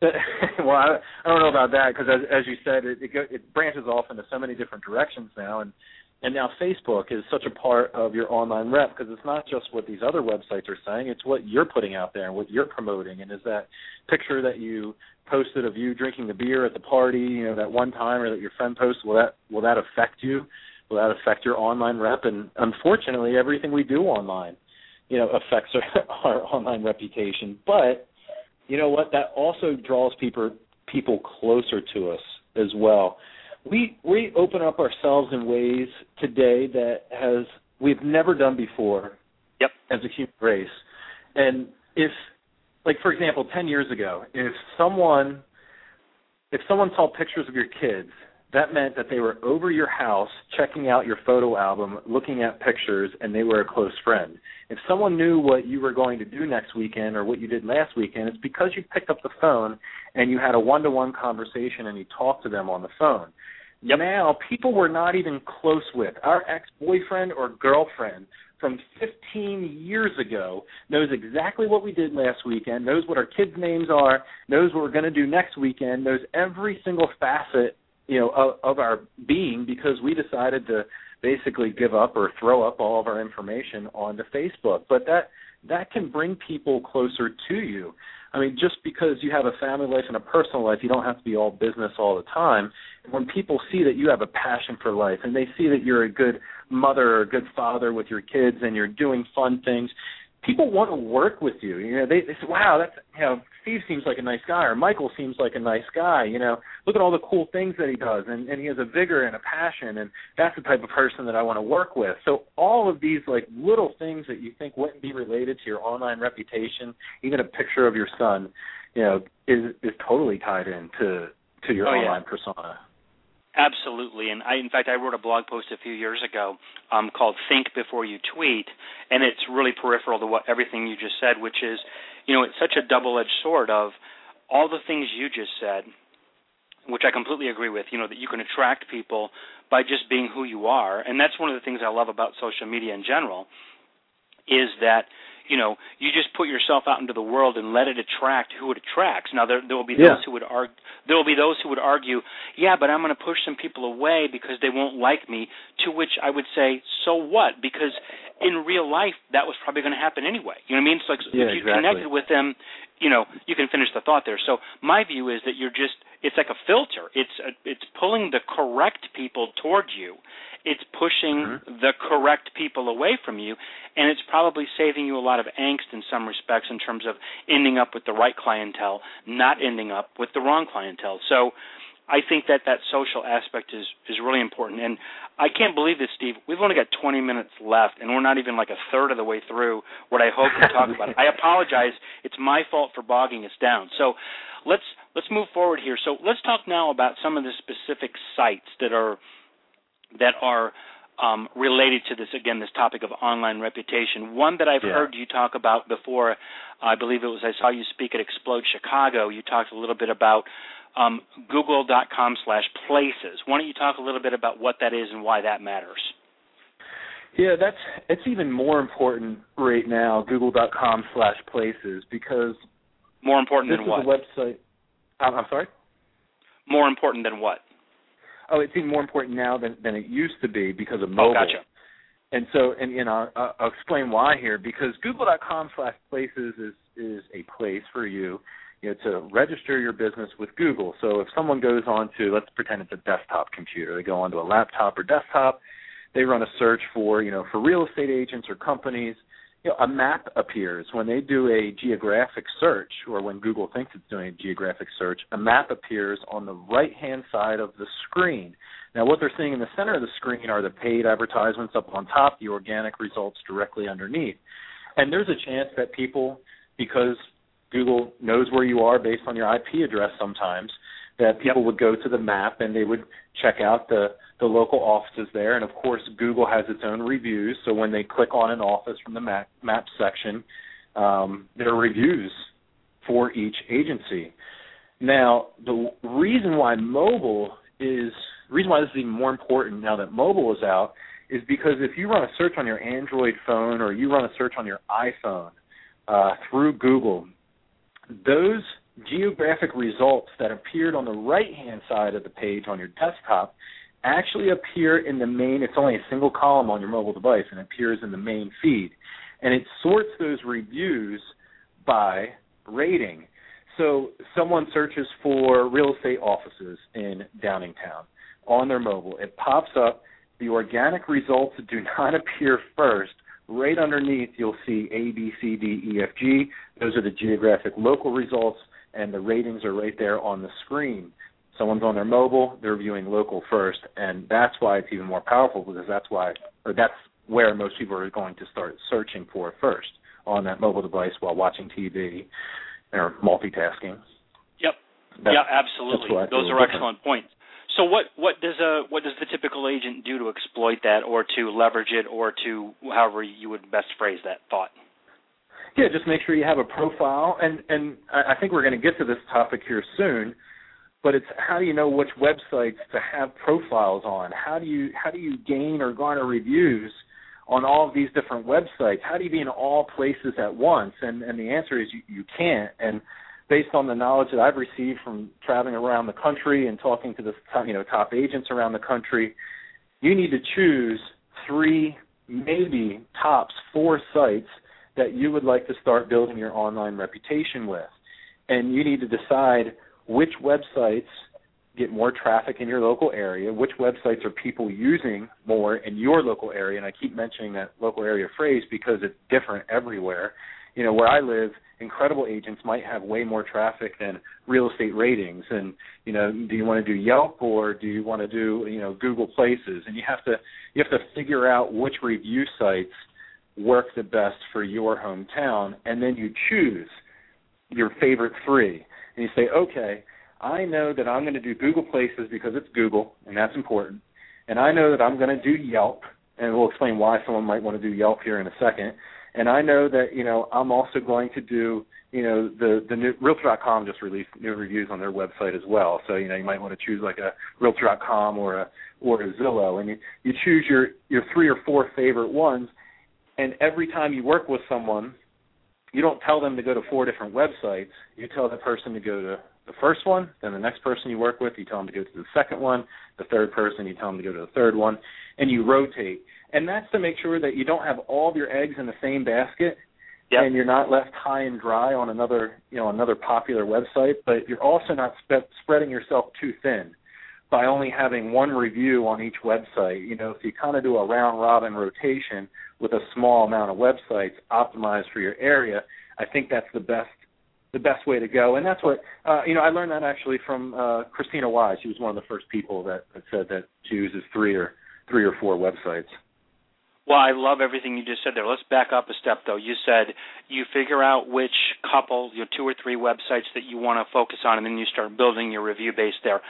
well, I, I don't know about that because, as, as you said, it, it, go, it branches off into so many different directions now, and and now Facebook is such a part of your online rep because it's not just what these other websites are saying; it's what you're putting out there and what you're promoting. And is that picture that you posted of you drinking the beer at the party, you know, that one time, or that your friend posted, will that will that affect you? Will that affect your online rep? And unfortunately, everything we do online, you know, affects our, our online reputation. But you know what? That also draws people people closer to us as well. We we open up ourselves in ways today that has we've never done before. Yep. As a human race, and if, like for example, ten years ago, if someone if someone saw pictures of your kids that meant that they were over your house checking out your photo album, looking at pictures, and they were a close friend. If someone knew what you were going to do next weekend or what you did last weekend, it's because you picked up the phone and you had a one to one conversation and you talked to them on the phone. Yep. Now, people we're not even close with, our ex boyfriend or girlfriend from 15 years ago knows exactly what we did last weekend, knows what our kids' names are, knows what we're going to do next weekend, knows every single facet you know of, of our being because we decided to basically give up or throw up all of our information onto Facebook. But that that can bring people closer to you. I mean, just because you have a family life and a personal life, you don't have to be all business all the time. When people see that you have a passion for life and they see that you're a good mother or a good father with your kids and you're doing fun things, people want to work with you. You know, they, they say, "Wow, that's you know, Steve seems like a nice guy, or Michael seems like a nice guy." You know, look at all the cool things that he does, and and he has a vigor and a passion, and that's the type of person that I want to work with. So all of these like little things that you think wouldn't be related to your online reputation, even a picture of your son, you know, is is totally tied into to your oh, online yeah. persona. Absolutely, and I, in fact, I wrote a blog post a few years ago um, called "Think Before You Tweet," and it's really peripheral to what everything you just said, which is, you know, it's such a double-edged sword of all the things you just said, which I completely agree with. You know that you can attract people by just being who you are, and that's one of the things I love about social media in general, is that you know, you just put yourself out into the world and let it attract who it attracts. Now there there will be yeah. those who would argue there will be those who would argue, yeah, but I'm going to push some people away because they won't like me. To which I would say, so what? Because in real life that was probably going to happen anyway. You know what I mean? It's like yeah, if you exactly. connected with them, you know, you can finish the thought there. So my view is that you're just it's like a filter. It's a, it's pulling the correct people towards you it's pushing mm-hmm. the correct people away from you, and it's probably saving you a lot of angst in some respects in terms of ending up with the right clientele, not ending up with the wrong clientele. So I think that that social aspect is is really important. And I can't believe this, Steve. We've only got 20 minutes left, and we're not even like a third of the way through what I hope to talk about. I apologize. It's my fault for bogging us down. So let's let's move forward here. So let's talk now about some of the specific sites that are that are um, related to this again this topic of online reputation. One that I've yeah. heard you talk about before, I believe it was I saw you speak at Explode Chicago. You talked a little bit about um, Google.com slash Places. Why don't you talk a little bit about what that is and why that matters? Yeah, that's it's even more important right now. Google.com slash Places because more important than what? website. I'm, I'm sorry. More important than what? Oh, it's even more important now than than it used to be because of oh, mobile. Oh, gotcha. And so, and you know, I'll, I'll explain why here because Google.com/places is is a place for you, you know, to register your business with Google. So if someone goes on to, let's pretend it's a desktop computer, they go onto a laptop or desktop, they run a search for, you know, for real estate agents or companies you know, a map appears when they do a geographic search, or when Google thinks it's doing a geographic search. A map appears on the right-hand side of the screen. Now, what they're seeing in the center of the screen are the paid advertisements up on top, the organic results directly underneath. And there's a chance that people, because Google knows where you are based on your IP address sometimes, that people yep. would go to the map and they would check out the the local offices there. And of course Google has its own reviews. So when they click on an office from the map map section um, there are reviews for each agency. Now the reason why mobile is the reason why this is even more important now that mobile is out is because if you run a search on your Android phone or you run a search on your iPhone uh, through Google, those geographic results that appeared on the right hand side of the page on your desktop actually appear in the main it's only a single column on your mobile device and appears in the main feed. And it sorts those reviews by rating. So someone searches for real estate offices in downingtown on their mobile. It pops up the organic results do not appear first. Right underneath you'll see a b c d e f g. Those are the geographic local results and the ratings are right there on the screen. Someone's on their mobile, they're viewing local first, and that's why it's even more powerful because that's why, or that's where most people are going to start searching for first on that mobile device while watching TV or multitasking. Yep. That's, yeah, absolutely. Those are excellent different. points. So what what does a what does the typical agent do to exploit that or to leverage it or to however you would best phrase that thought? Yeah, just make sure you have a profile, and and I think we're going to get to this topic here soon. But it's how do you know which websites to have profiles on? How do you how do you gain or garner reviews on all of these different websites? How do you be in all places at once? And and the answer is you, you can't. And based on the knowledge that I've received from traveling around the country and talking to the you know top agents around the country, you need to choose three, maybe tops four sites that you would like to start building your online reputation with. And you need to decide which websites get more traffic in your local area, which websites are people using more in your local area. And I keep mentioning that local area phrase because it's different everywhere. You know, where I live, incredible agents might have way more traffic than real estate ratings. And, you know, do you want to do Yelp or do you want to do, you know, Google Places? And you have to you have to figure out which review sites work the best for your hometown, and then you choose your favorite three. And you say, okay, I know that I'm going to do Google Places because it's Google, and that's important. And I know that I'm going to do Yelp, and we'll explain why someone might want to do Yelp here in a second. And I know that you know I'm also going to do you know the the new Realtor.com just released new reviews on their website as well. So you know you might want to choose like a Realtor.com or a or a Zillow, and you you choose your your three or four favorite ones, and every time you work with someone, you don't tell them to go to four different websites. You tell the person to go to the first one, then the next person you work with, you tell them to go to the second one, the third person, you tell them to go to the third one, and you rotate. And that's to make sure that you don't have all of your eggs in the same basket, yep. and you're not left high and dry on another, you know, another popular website, but you're also not spe- spreading yourself too thin by only having one review on each website. You know, if you kind of do a round robin rotation with a small amount of websites optimized for your area, I think that's the best the best way to go. And that's what uh, you know. I learned that actually from uh, Christina Wise. She was one of the first people that, that said that she uses three or three or four websites. Well, I love everything you just said there. Let's back up a step, though. You said you figure out which couple, your two or three websites that you want to focus on, and then you start building your review base there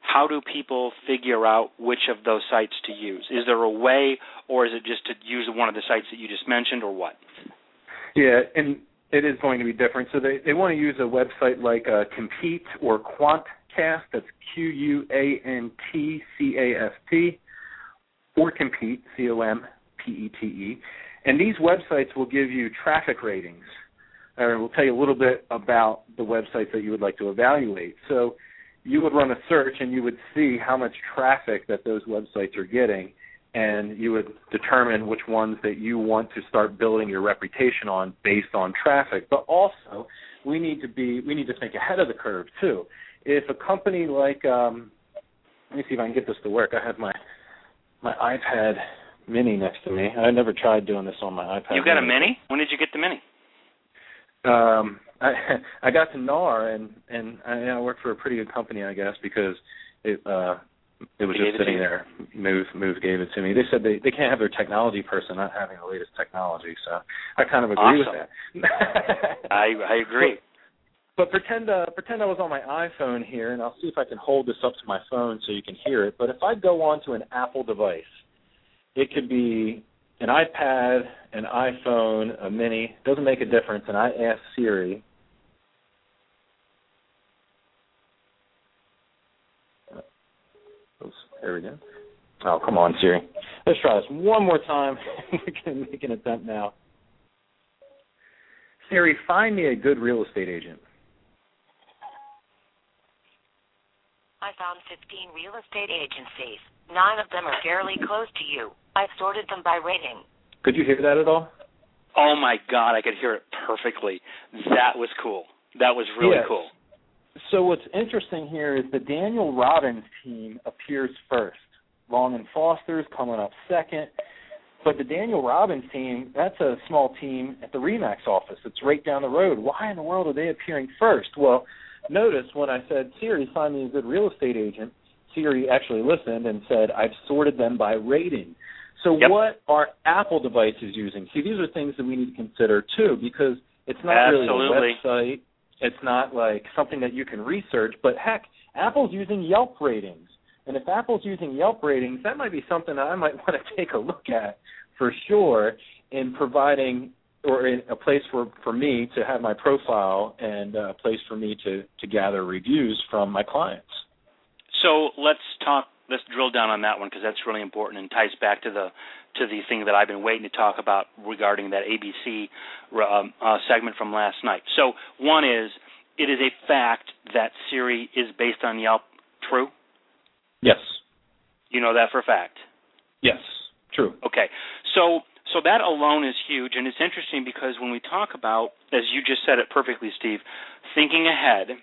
how do people figure out which of those sites to use? Is there a way, or is it just to use one of the sites that you just mentioned, or what? Yeah, and it is going to be different. So they, they want to use a website like uh, Compete or Quantcast. That's Q U A N T C A S T, or Compete, C O M P E T E. And these websites will give you traffic ratings, or will tell you a little bit about the websites that you would like to evaluate. So you would run a search and you would see how much traffic that those websites are getting and you would determine which ones that you want to start building your reputation on based on traffic. But also we need to be we need to think ahead of the curve too. If a company like um let me see if i can get this to work. I have my my ipad mini next to me. I never tried doing this on my ipad. You got mini. a mini? When did you get the mini um I I got to NAR and and I, I worked for a pretty good company, I guess, because it uh it was they just sitting there. Move Move gave it to me. They said they they can't have their technology person not having the latest technology, so I kind of agree awesome. with that. I I agree. but pretend uh, pretend I was on my iPhone here, and I'll see if I can hold this up to my phone so you can hear it. But if I go onto an Apple device, it could be an iPad, an iPhone, a Mini. Doesn't make a difference. And I ask Siri. Uh, oops, there we go. Oh, come on, Siri. Let's try this one more time. we can make an attempt now. Siri, find me a good real estate agent. I found 15 real estate agencies. Nine of them are fairly close to you. I sorted them by rating. Could you hear that at all? Oh my God, I could hear it perfectly. That was cool. That was really Yes. cool. So what's interesting here is the Daniel Robbins team appears first. Long and Foster's coming up second. But the Daniel Robbins team, that's a small team at the Remax office. It's right down the road. Why in the world are they appearing first? Well, notice when I said, Siri, find me a good real estate agent, Siri actually listened and said, I've sorted them by rating. So Yep. what are Apple devices using? See, these are things that we need to consider too, because it's not really a website. It's not like something that you can research. But heck, Apple's using Yelp ratings. And if Apple's using Yelp ratings, that might be something that I might want to take a look at for sure in providing or in a place for for me to have my profile and a place for me to to gather reviews from my clients. So let's talk. Let's drill down on that one because that's really important and ties back to the to the thing that I've been waiting to talk about regarding that ABC um, uh, segment from last night. So one is it is a fact that Siri is based on Yelp. True. Yes. You know that for a fact. Yes. True. Okay. So so that alone is huge and it's interesting because when we talk about as you just said it perfectly Steve, thinking ahead,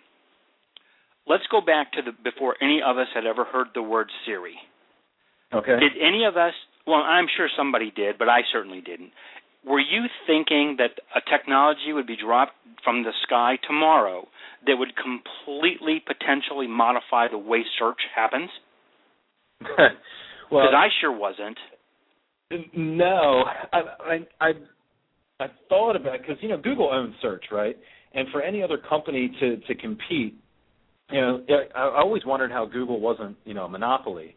let's go back to the before any of us had ever heard the word Siri. Okay. Did any of us well, I'm sure somebody did, but I certainly didn't. Were you thinking that a technology would be dropped from the sky tomorrow that would completely potentially modify the way search happens? well, Because I sure wasn't. No, I I I, I thought about because you know Google owns search, right? And for any other company to to compete, you know, I, always wondered how Google wasn't you know a monopoly.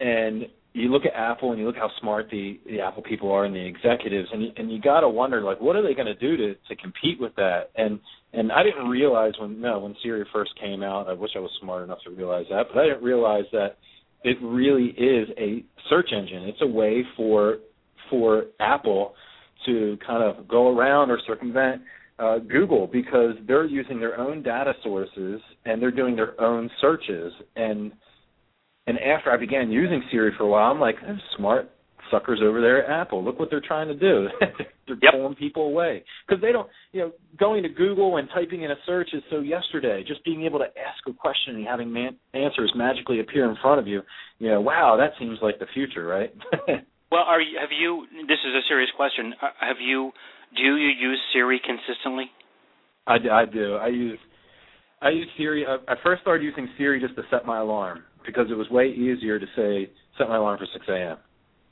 And you look at Apple and you look how smart the the Apple people are and the executives, and you, and you got to wonder like what are they going to do to to compete with that? And and I didn't realize when no when Siri first came out. I wish I was smart enough to realize that, but I didn't realize that it really is a search engine. It's a way for for Apple to kind of go around or circumvent uh, Google because they're using their own data sources and they're doing their own searches. And and after I began using Siri for a while, I'm like, "Those smart suckers over there at Apple. Look what they're trying to do. they're Yep. pulling people away because they don't, you know, going to Google and typing in a search is so yesterday. Just being able to ask a question and having man- answers magically appear in front of you, you know, wow, that seems like the future, right? Well, are you, have you? This is a serious question. Uh, Have you? Do you use Siri consistently? I do. I use I use Siri. I, I first started using Siri just to set my alarm because it was way easier to say set my alarm for 6 a.m.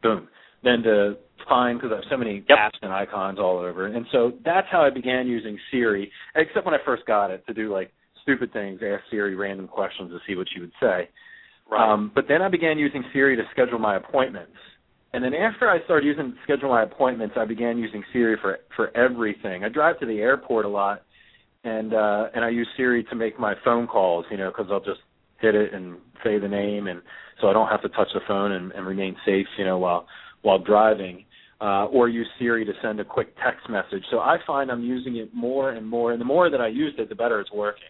Boom. Than to find because I have so many Yep. apps and icons all over, and so that's how I began using Siri. Except when I first got it to do like stupid things, ask Siri random questions to see what she would say. Um, but then I began using Siri to schedule my appointments. And then after I started using schedule my appointments, I began using Siri for for everything. I drive to the airport a lot, and uh, and I use Siri to make my phone calls. You know, because I'll just hit it and say the name, and so I don't have to touch the phone and, and remain safe. You know, while while driving. Uh, or use Siri to send a quick text message. So I find I'm using it more and more, and the more that I use it, the better it's working.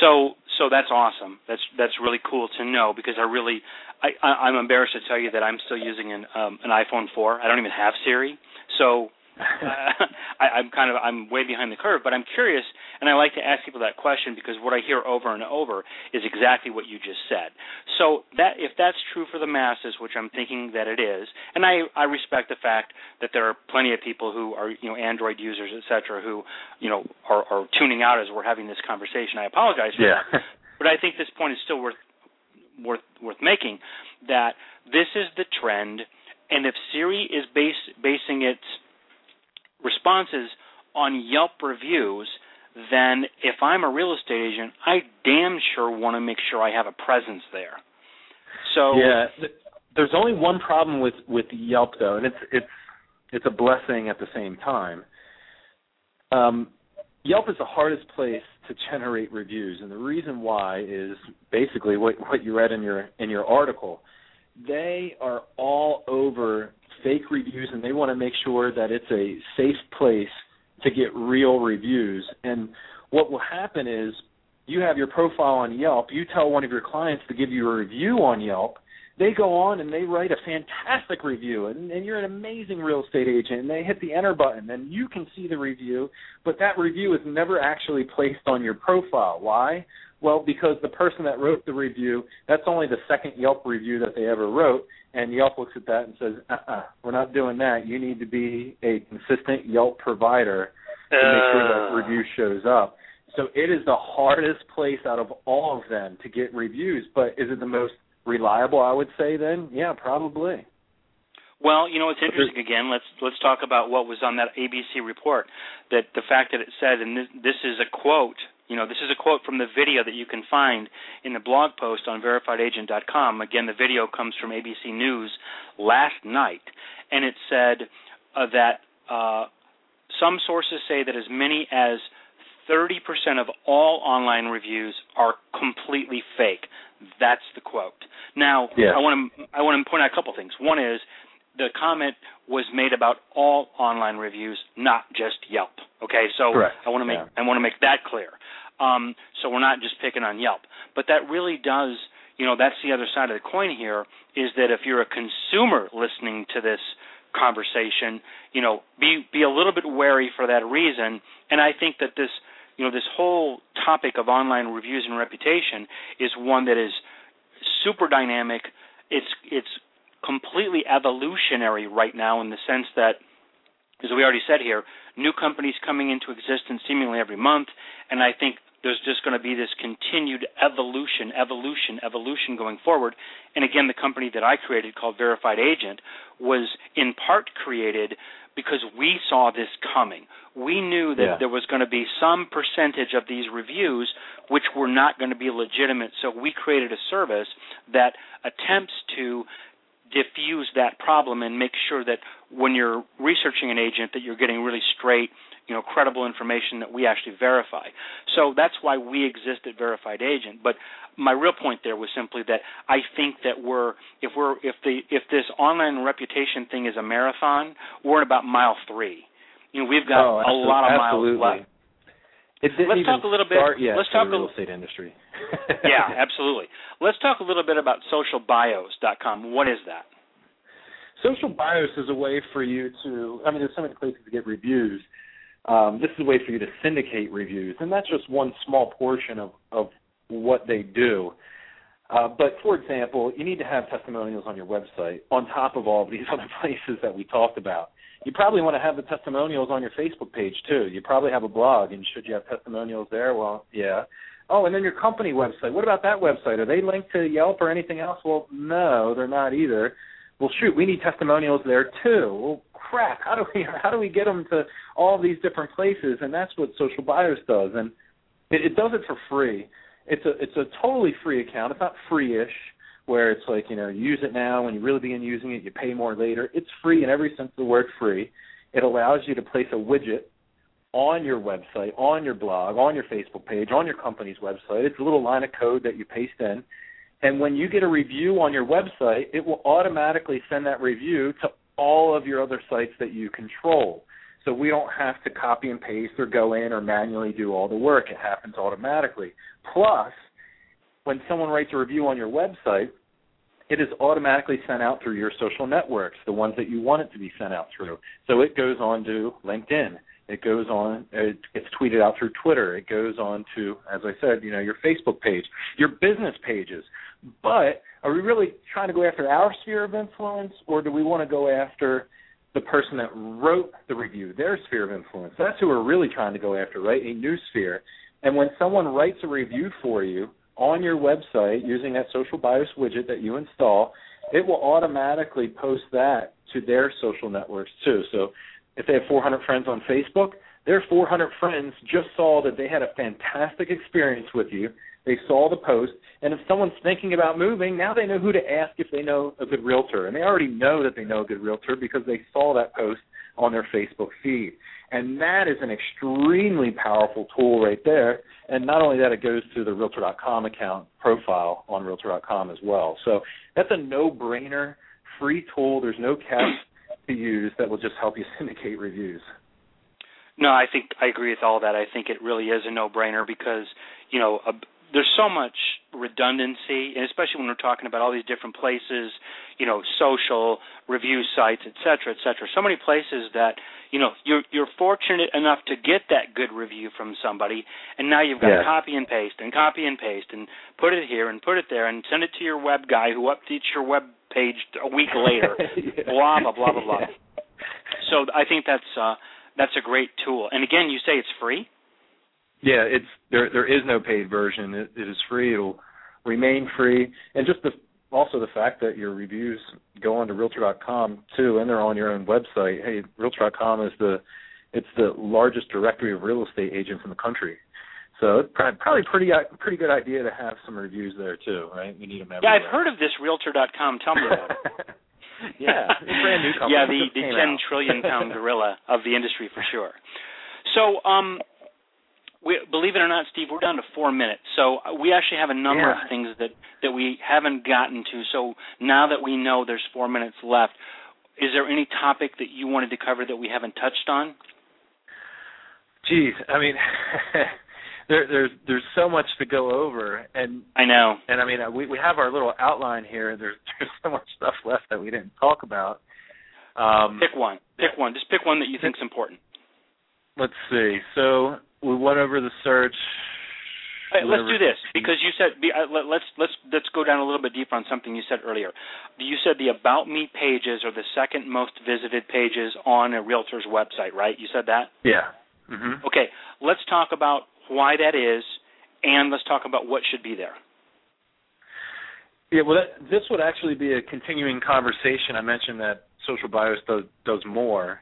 So so that's awesome. That's that's really cool to know because I really I, I I'm embarrassed to tell you that I'm still using an um, an iPhone 4. I don't even have Siri. So uh, I, I'm kind of I'm way behind the curve, but I'm curious, and I like to ask people that question because what I hear over and over is exactly what you just said. So that if that's true for the masses, which I'm thinking that it is, and I I respect the fact that there are plenty of people who are you know Android users, et cetera, who you know are, are tuning out as we're having this conversation. I apologize for that, but I think this point is still worth worth worth making that this is the trend, and if Siri is base, basing its responses on Yelp reviews, then if I'm a real estate agent, I damn sure want to make sure I have a presence there. So yeah, there's only one problem with with Yelp though, and it's it's it's a blessing at the same time. Um, Yelp is the hardest place to generate reviews, and the reason why is basically what what you read in your in your article. They are all over fake reviews, and they want to make sure that it's a safe place to get real reviews. And what will happen is you have your profile on Yelp, you tell one of your clients to give you a review on Yelp, they go on and they write a fantastic review and, and you're an amazing real estate agent and they hit the enter button and you can see the review but that review is never actually placed on your profile. Why well because the person that wrote the review that's only the second yelp review that they ever wrote and yelp looks at that and says uh-uh we're not doing that. You need to be a consistent yelp provider to make sure that Uh. review shows up. So it is the hardest place out of all of them to get reviews but is it the most reliable i would say then? Yeah probably Well, you know it's interesting again. Let's let's talk about what was on that ABC report. That the fact that it said, and this, this is a quote. You know, this is a quote from the video that you can find in the blog post on verifiedagent.com. Again, the video comes from ABC News last night, and it said uh, that uh, some sources say that as many as 30% of all online reviews are completely fake. That's the quote. Now. I want to I want to point out a couple things. One is the comment was made about all online reviews, not just Yelp. Okay, so Correct. I want to make Yeah. I want to make that clear. Um, so we're not just picking on Yelp, but that really does, you know, that's the other side of the coin here. Is that if you're a consumer listening to this conversation, you know, be be a little bit wary for that reason. And I think that this, you know, this whole topic of online reviews and reputation is one that is super dynamic. It's it's completely evolutionary right now in the sense that, as we already said here, new companies coming into existence seemingly every month, and I think there's just going to be this continued evolution, evolution, evolution going forward. And again, the company that I created called Verified Agent was in part created because we saw this coming. We knew that Yeah. there was going to be some percentage of these reviews which were not going to be legitimate. So we created a service that attempts to diffuse that problem and make sure that when you're researching an agent that you're getting really straight you know credible information that we actually verify. So that's why we exist at verified agent. But my real point there was simply that i think that we're if we're if the if this online reputation thing is a marathon we're at about mile 3 you know we've got oh, a lot of miles left Let's talk a little bit- yet let's talk the real estate industry. yeah absolutely let's talk a little bit about socialbios.com what is that Social bios is a way for you to. I mean, there's so many places to get reviews. Um, this is a way for you to syndicate reviews, and that's just one small portion of of what they do. Uh, but for example, you need to have testimonials on your website on top of all of these other places that we talked about. You probably want to have the testimonials on your Facebook page too. You probably have a blog, and should you have testimonials there? Well, yeah. Oh, and then your company website. What about that website? Are they linked to Yelp or anything else? Well, no, they're not either. Well, shoot, we need testimonials there too. Well, crap. How do we how do we get them to all these different places? And that's what Social Bios does, and it, it does it for free. It's a it's a totally free account. It's not free-ish, where it's like you know use it now when you really begin using it, you pay more later. It's free in every sense of the word free. It allows you to place a widget on your website, on your blog, on your Facebook page, on your company's website. It's a little line of code that you paste in. And when you get a review on your website, it will automatically send that review to all of your other sites that you control. So we don't have to copy and paste or go in or manually do all the work. It happens automatically. Plus, when someone writes a review on your website, it is automatically sent out through your social networks, the ones that you want it to be sent out through. So it goes on to LinkedIn. It goes on. It gets tweeted out through Twitter. It goes on to, as I said, you know, your Facebook page, your business pages. But are we really trying to go after our sphere of influence, or do we want to go after the person that wrote the review, their sphere of influence? That's who we're really trying to go after, right? A new sphere. And when someone writes a review for you on your website using that social bios widget that you install, it will automatically post that to their social networks too. So if they have 400 friends on Facebook, their 400 friends just saw that they had a fantastic experience with you. They saw the post, and if someone's thinking about moving, now they know who to ask if they know a good realtor, and they already know that they know a good realtor because they saw that post on their Facebook feed. And that is an extremely powerful tool right there. And not only that, it goes to the Realtor.com account profile on Realtor.com as well. So that's a no-brainer, free tool. There's no catch to use that will just help you syndicate reviews. No, I think I agree with all that. I think it really is a no-brainer because you know there's so much redundancy, and especially when we're talking about all these different places, you know, social review sites, et cetera, et cetera. So many places that you know you're you're fortunate enough to get that good review from somebody, and now you've got yeah. to copy and paste and copy and paste and put it here and put it there and send it to your web guy who updates your web page a week later. yeah. Blah blah blah blah blah. Yeah. So I think that's uh, that's a great tool. And again, you say it's free. Yeah, it's there. There is no paid version. It, it is free. It'll remain free, and just the also the fact that your reviews go on onto Realtor.com too, and they're on your own website. Hey, Realtor.com is the it's the largest directory of real estate agents in the country. So it's prob- probably pretty pretty good idea to have some reviews there too, right? We need them Yeah. I've heard of this Realtor.com. About yeah, brand new company. yeah, the the ten out. trillion pound gorilla of the industry for sure. So, um, we, believe it or not, Steve, we're down to four minutes. So uh, we actually have a number Yeah. of things that that we haven't gotten to. So now that we know there's four minutes left, is there any topic that you wanted to cover that we haven't touched on? Geez, I mean, there, there's there's so much to go over, and I know. and I mean uh, we we have our little outline here. There's there's so much stuff left that we didn't talk about. Um, Pick one. Pick one. Just pick one that you think's important. let's see. So we went over the search. Right, let's do this because you said uh, let, let's let's let's go down a little bit deeper on something you said earlier. You said the about me pages are the second most visited pages on a realtor's website, right? You said that. Yeah. hmm Okay, let's talk about why that is, and let's talk about what should be there. Yeah. Well, that, this would actually be a continuing conversation. I mentioned that Social Bios does does more,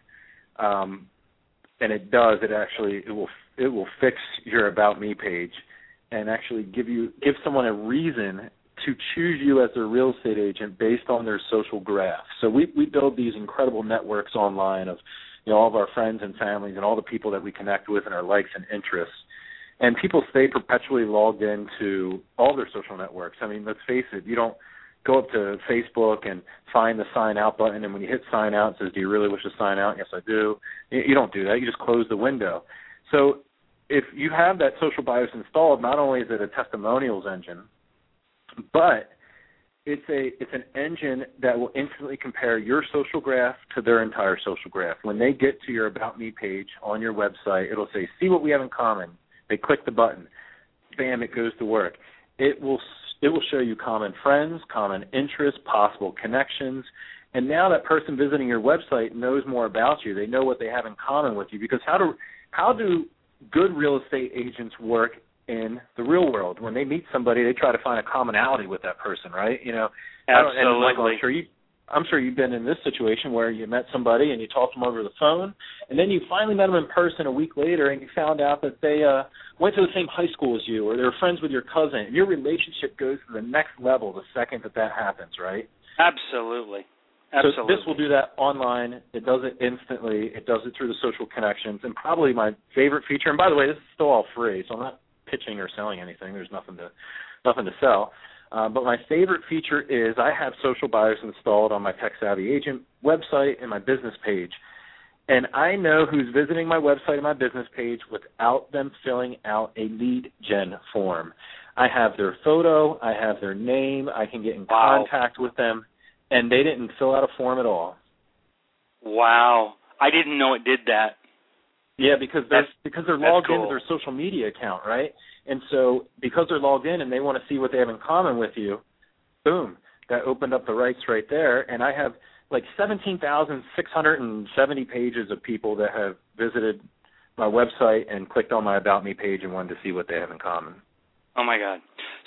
um, and it does. It actually it will it will fix your about me page, and actually give you give someone a reason to choose you as their real estate agent based on their social graph. So we we build these incredible networks online of you know all of our friends and families and all the people that we connect with and our likes and interests. And people stay perpetually logged into all their social networks. I mean, let's face it, you don't go up to Facebook and find the sign out button and when you hit sign out it says, Do you really wish to sign out? Yes I do. You you don't do that. You just close the window. So if you have that Social Bios installed, not only is it a testimonials engine, but it's a it's an engine that will instantly compare your social graph to their entire social graph. When they get to your about me page on your website, it'll say, "See what we have in common." They click the button, bam, it goes to work. It will it will show you common friends, common interests, possible connections, and now that person visiting your website knows more about you. They know what they have in common with you because how do how do good real estate agents work in the real world. When they meet somebody, they try to find a commonality with that person, right? You know, and Michael, Absolutely. I'm sure you. I'm sure you've been in this situation where you met somebody and you talked to them over the phone, and then you finally met them in person a week later, and you found out that they uh, went to the same high school as you, or they were friends with your cousin. Your relationship goes to the next level the second that that happens, right? Absolutely. Absolutely. So this will do that online. It does it instantly. It does it through the social connections. And probably my favorite feature. And by the way, this is still all free, so I'm not pitching or selling anything. There's nothing to nothing to sell. Uh, but my favorite feature is I have Social Bios installed on my Tech Savvy Agent website and my business page. And I know who's visiting my website and my business page without them filling out a lead gen form. I have their photo, I have their name, I can get in Wow. contact with them, and they didn't fill out a form at all. Wow. I didn't know it did that. Yeah, because they're That's- because they're logged cool. into their social media account, right? And so because they're logged in and they want to see what they have in common with you, boom, that opened up the rights right there. And I have like seventeen thousand six hundred and seventy pages of people that have visited my website and clicked on my about me page and wanted to see what they have in common. Oh my God,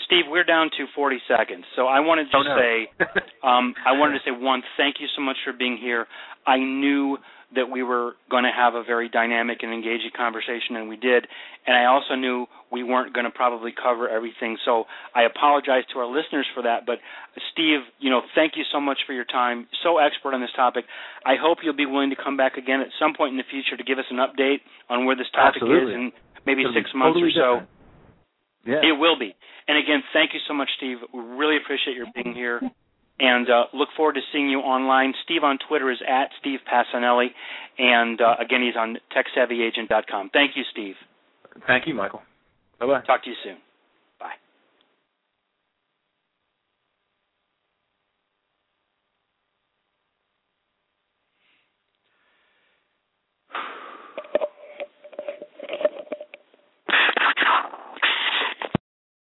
Steve, we're down to 40 seconds. So I wanted to Oh, no. say, um, I wanted to say one, thank you so much for being here. I knew that we were going to have a very dynamic and engaging conversation, and we did. And I also knew we weren't going to probably cover everything, so I apologize to our listeners for that. But Steve, you know, thank you so much for your time. So expert on this topic. I hope you'll be willing to come back again at some point in the future to give us an update on where this topic Absolutely. is in maybe It'll six months totally or so. different. Yeah. It will be. And again, thank you so much, Steve. We really appreciate your being here. And uh, look forward to seeing you online. Steve on Twitter is at Steve Pacinelli. And uh, again, he's on TechSavvyAgent.com. Thank you, Steve. Thank you, Michael. Bye bye. Talk to you soon.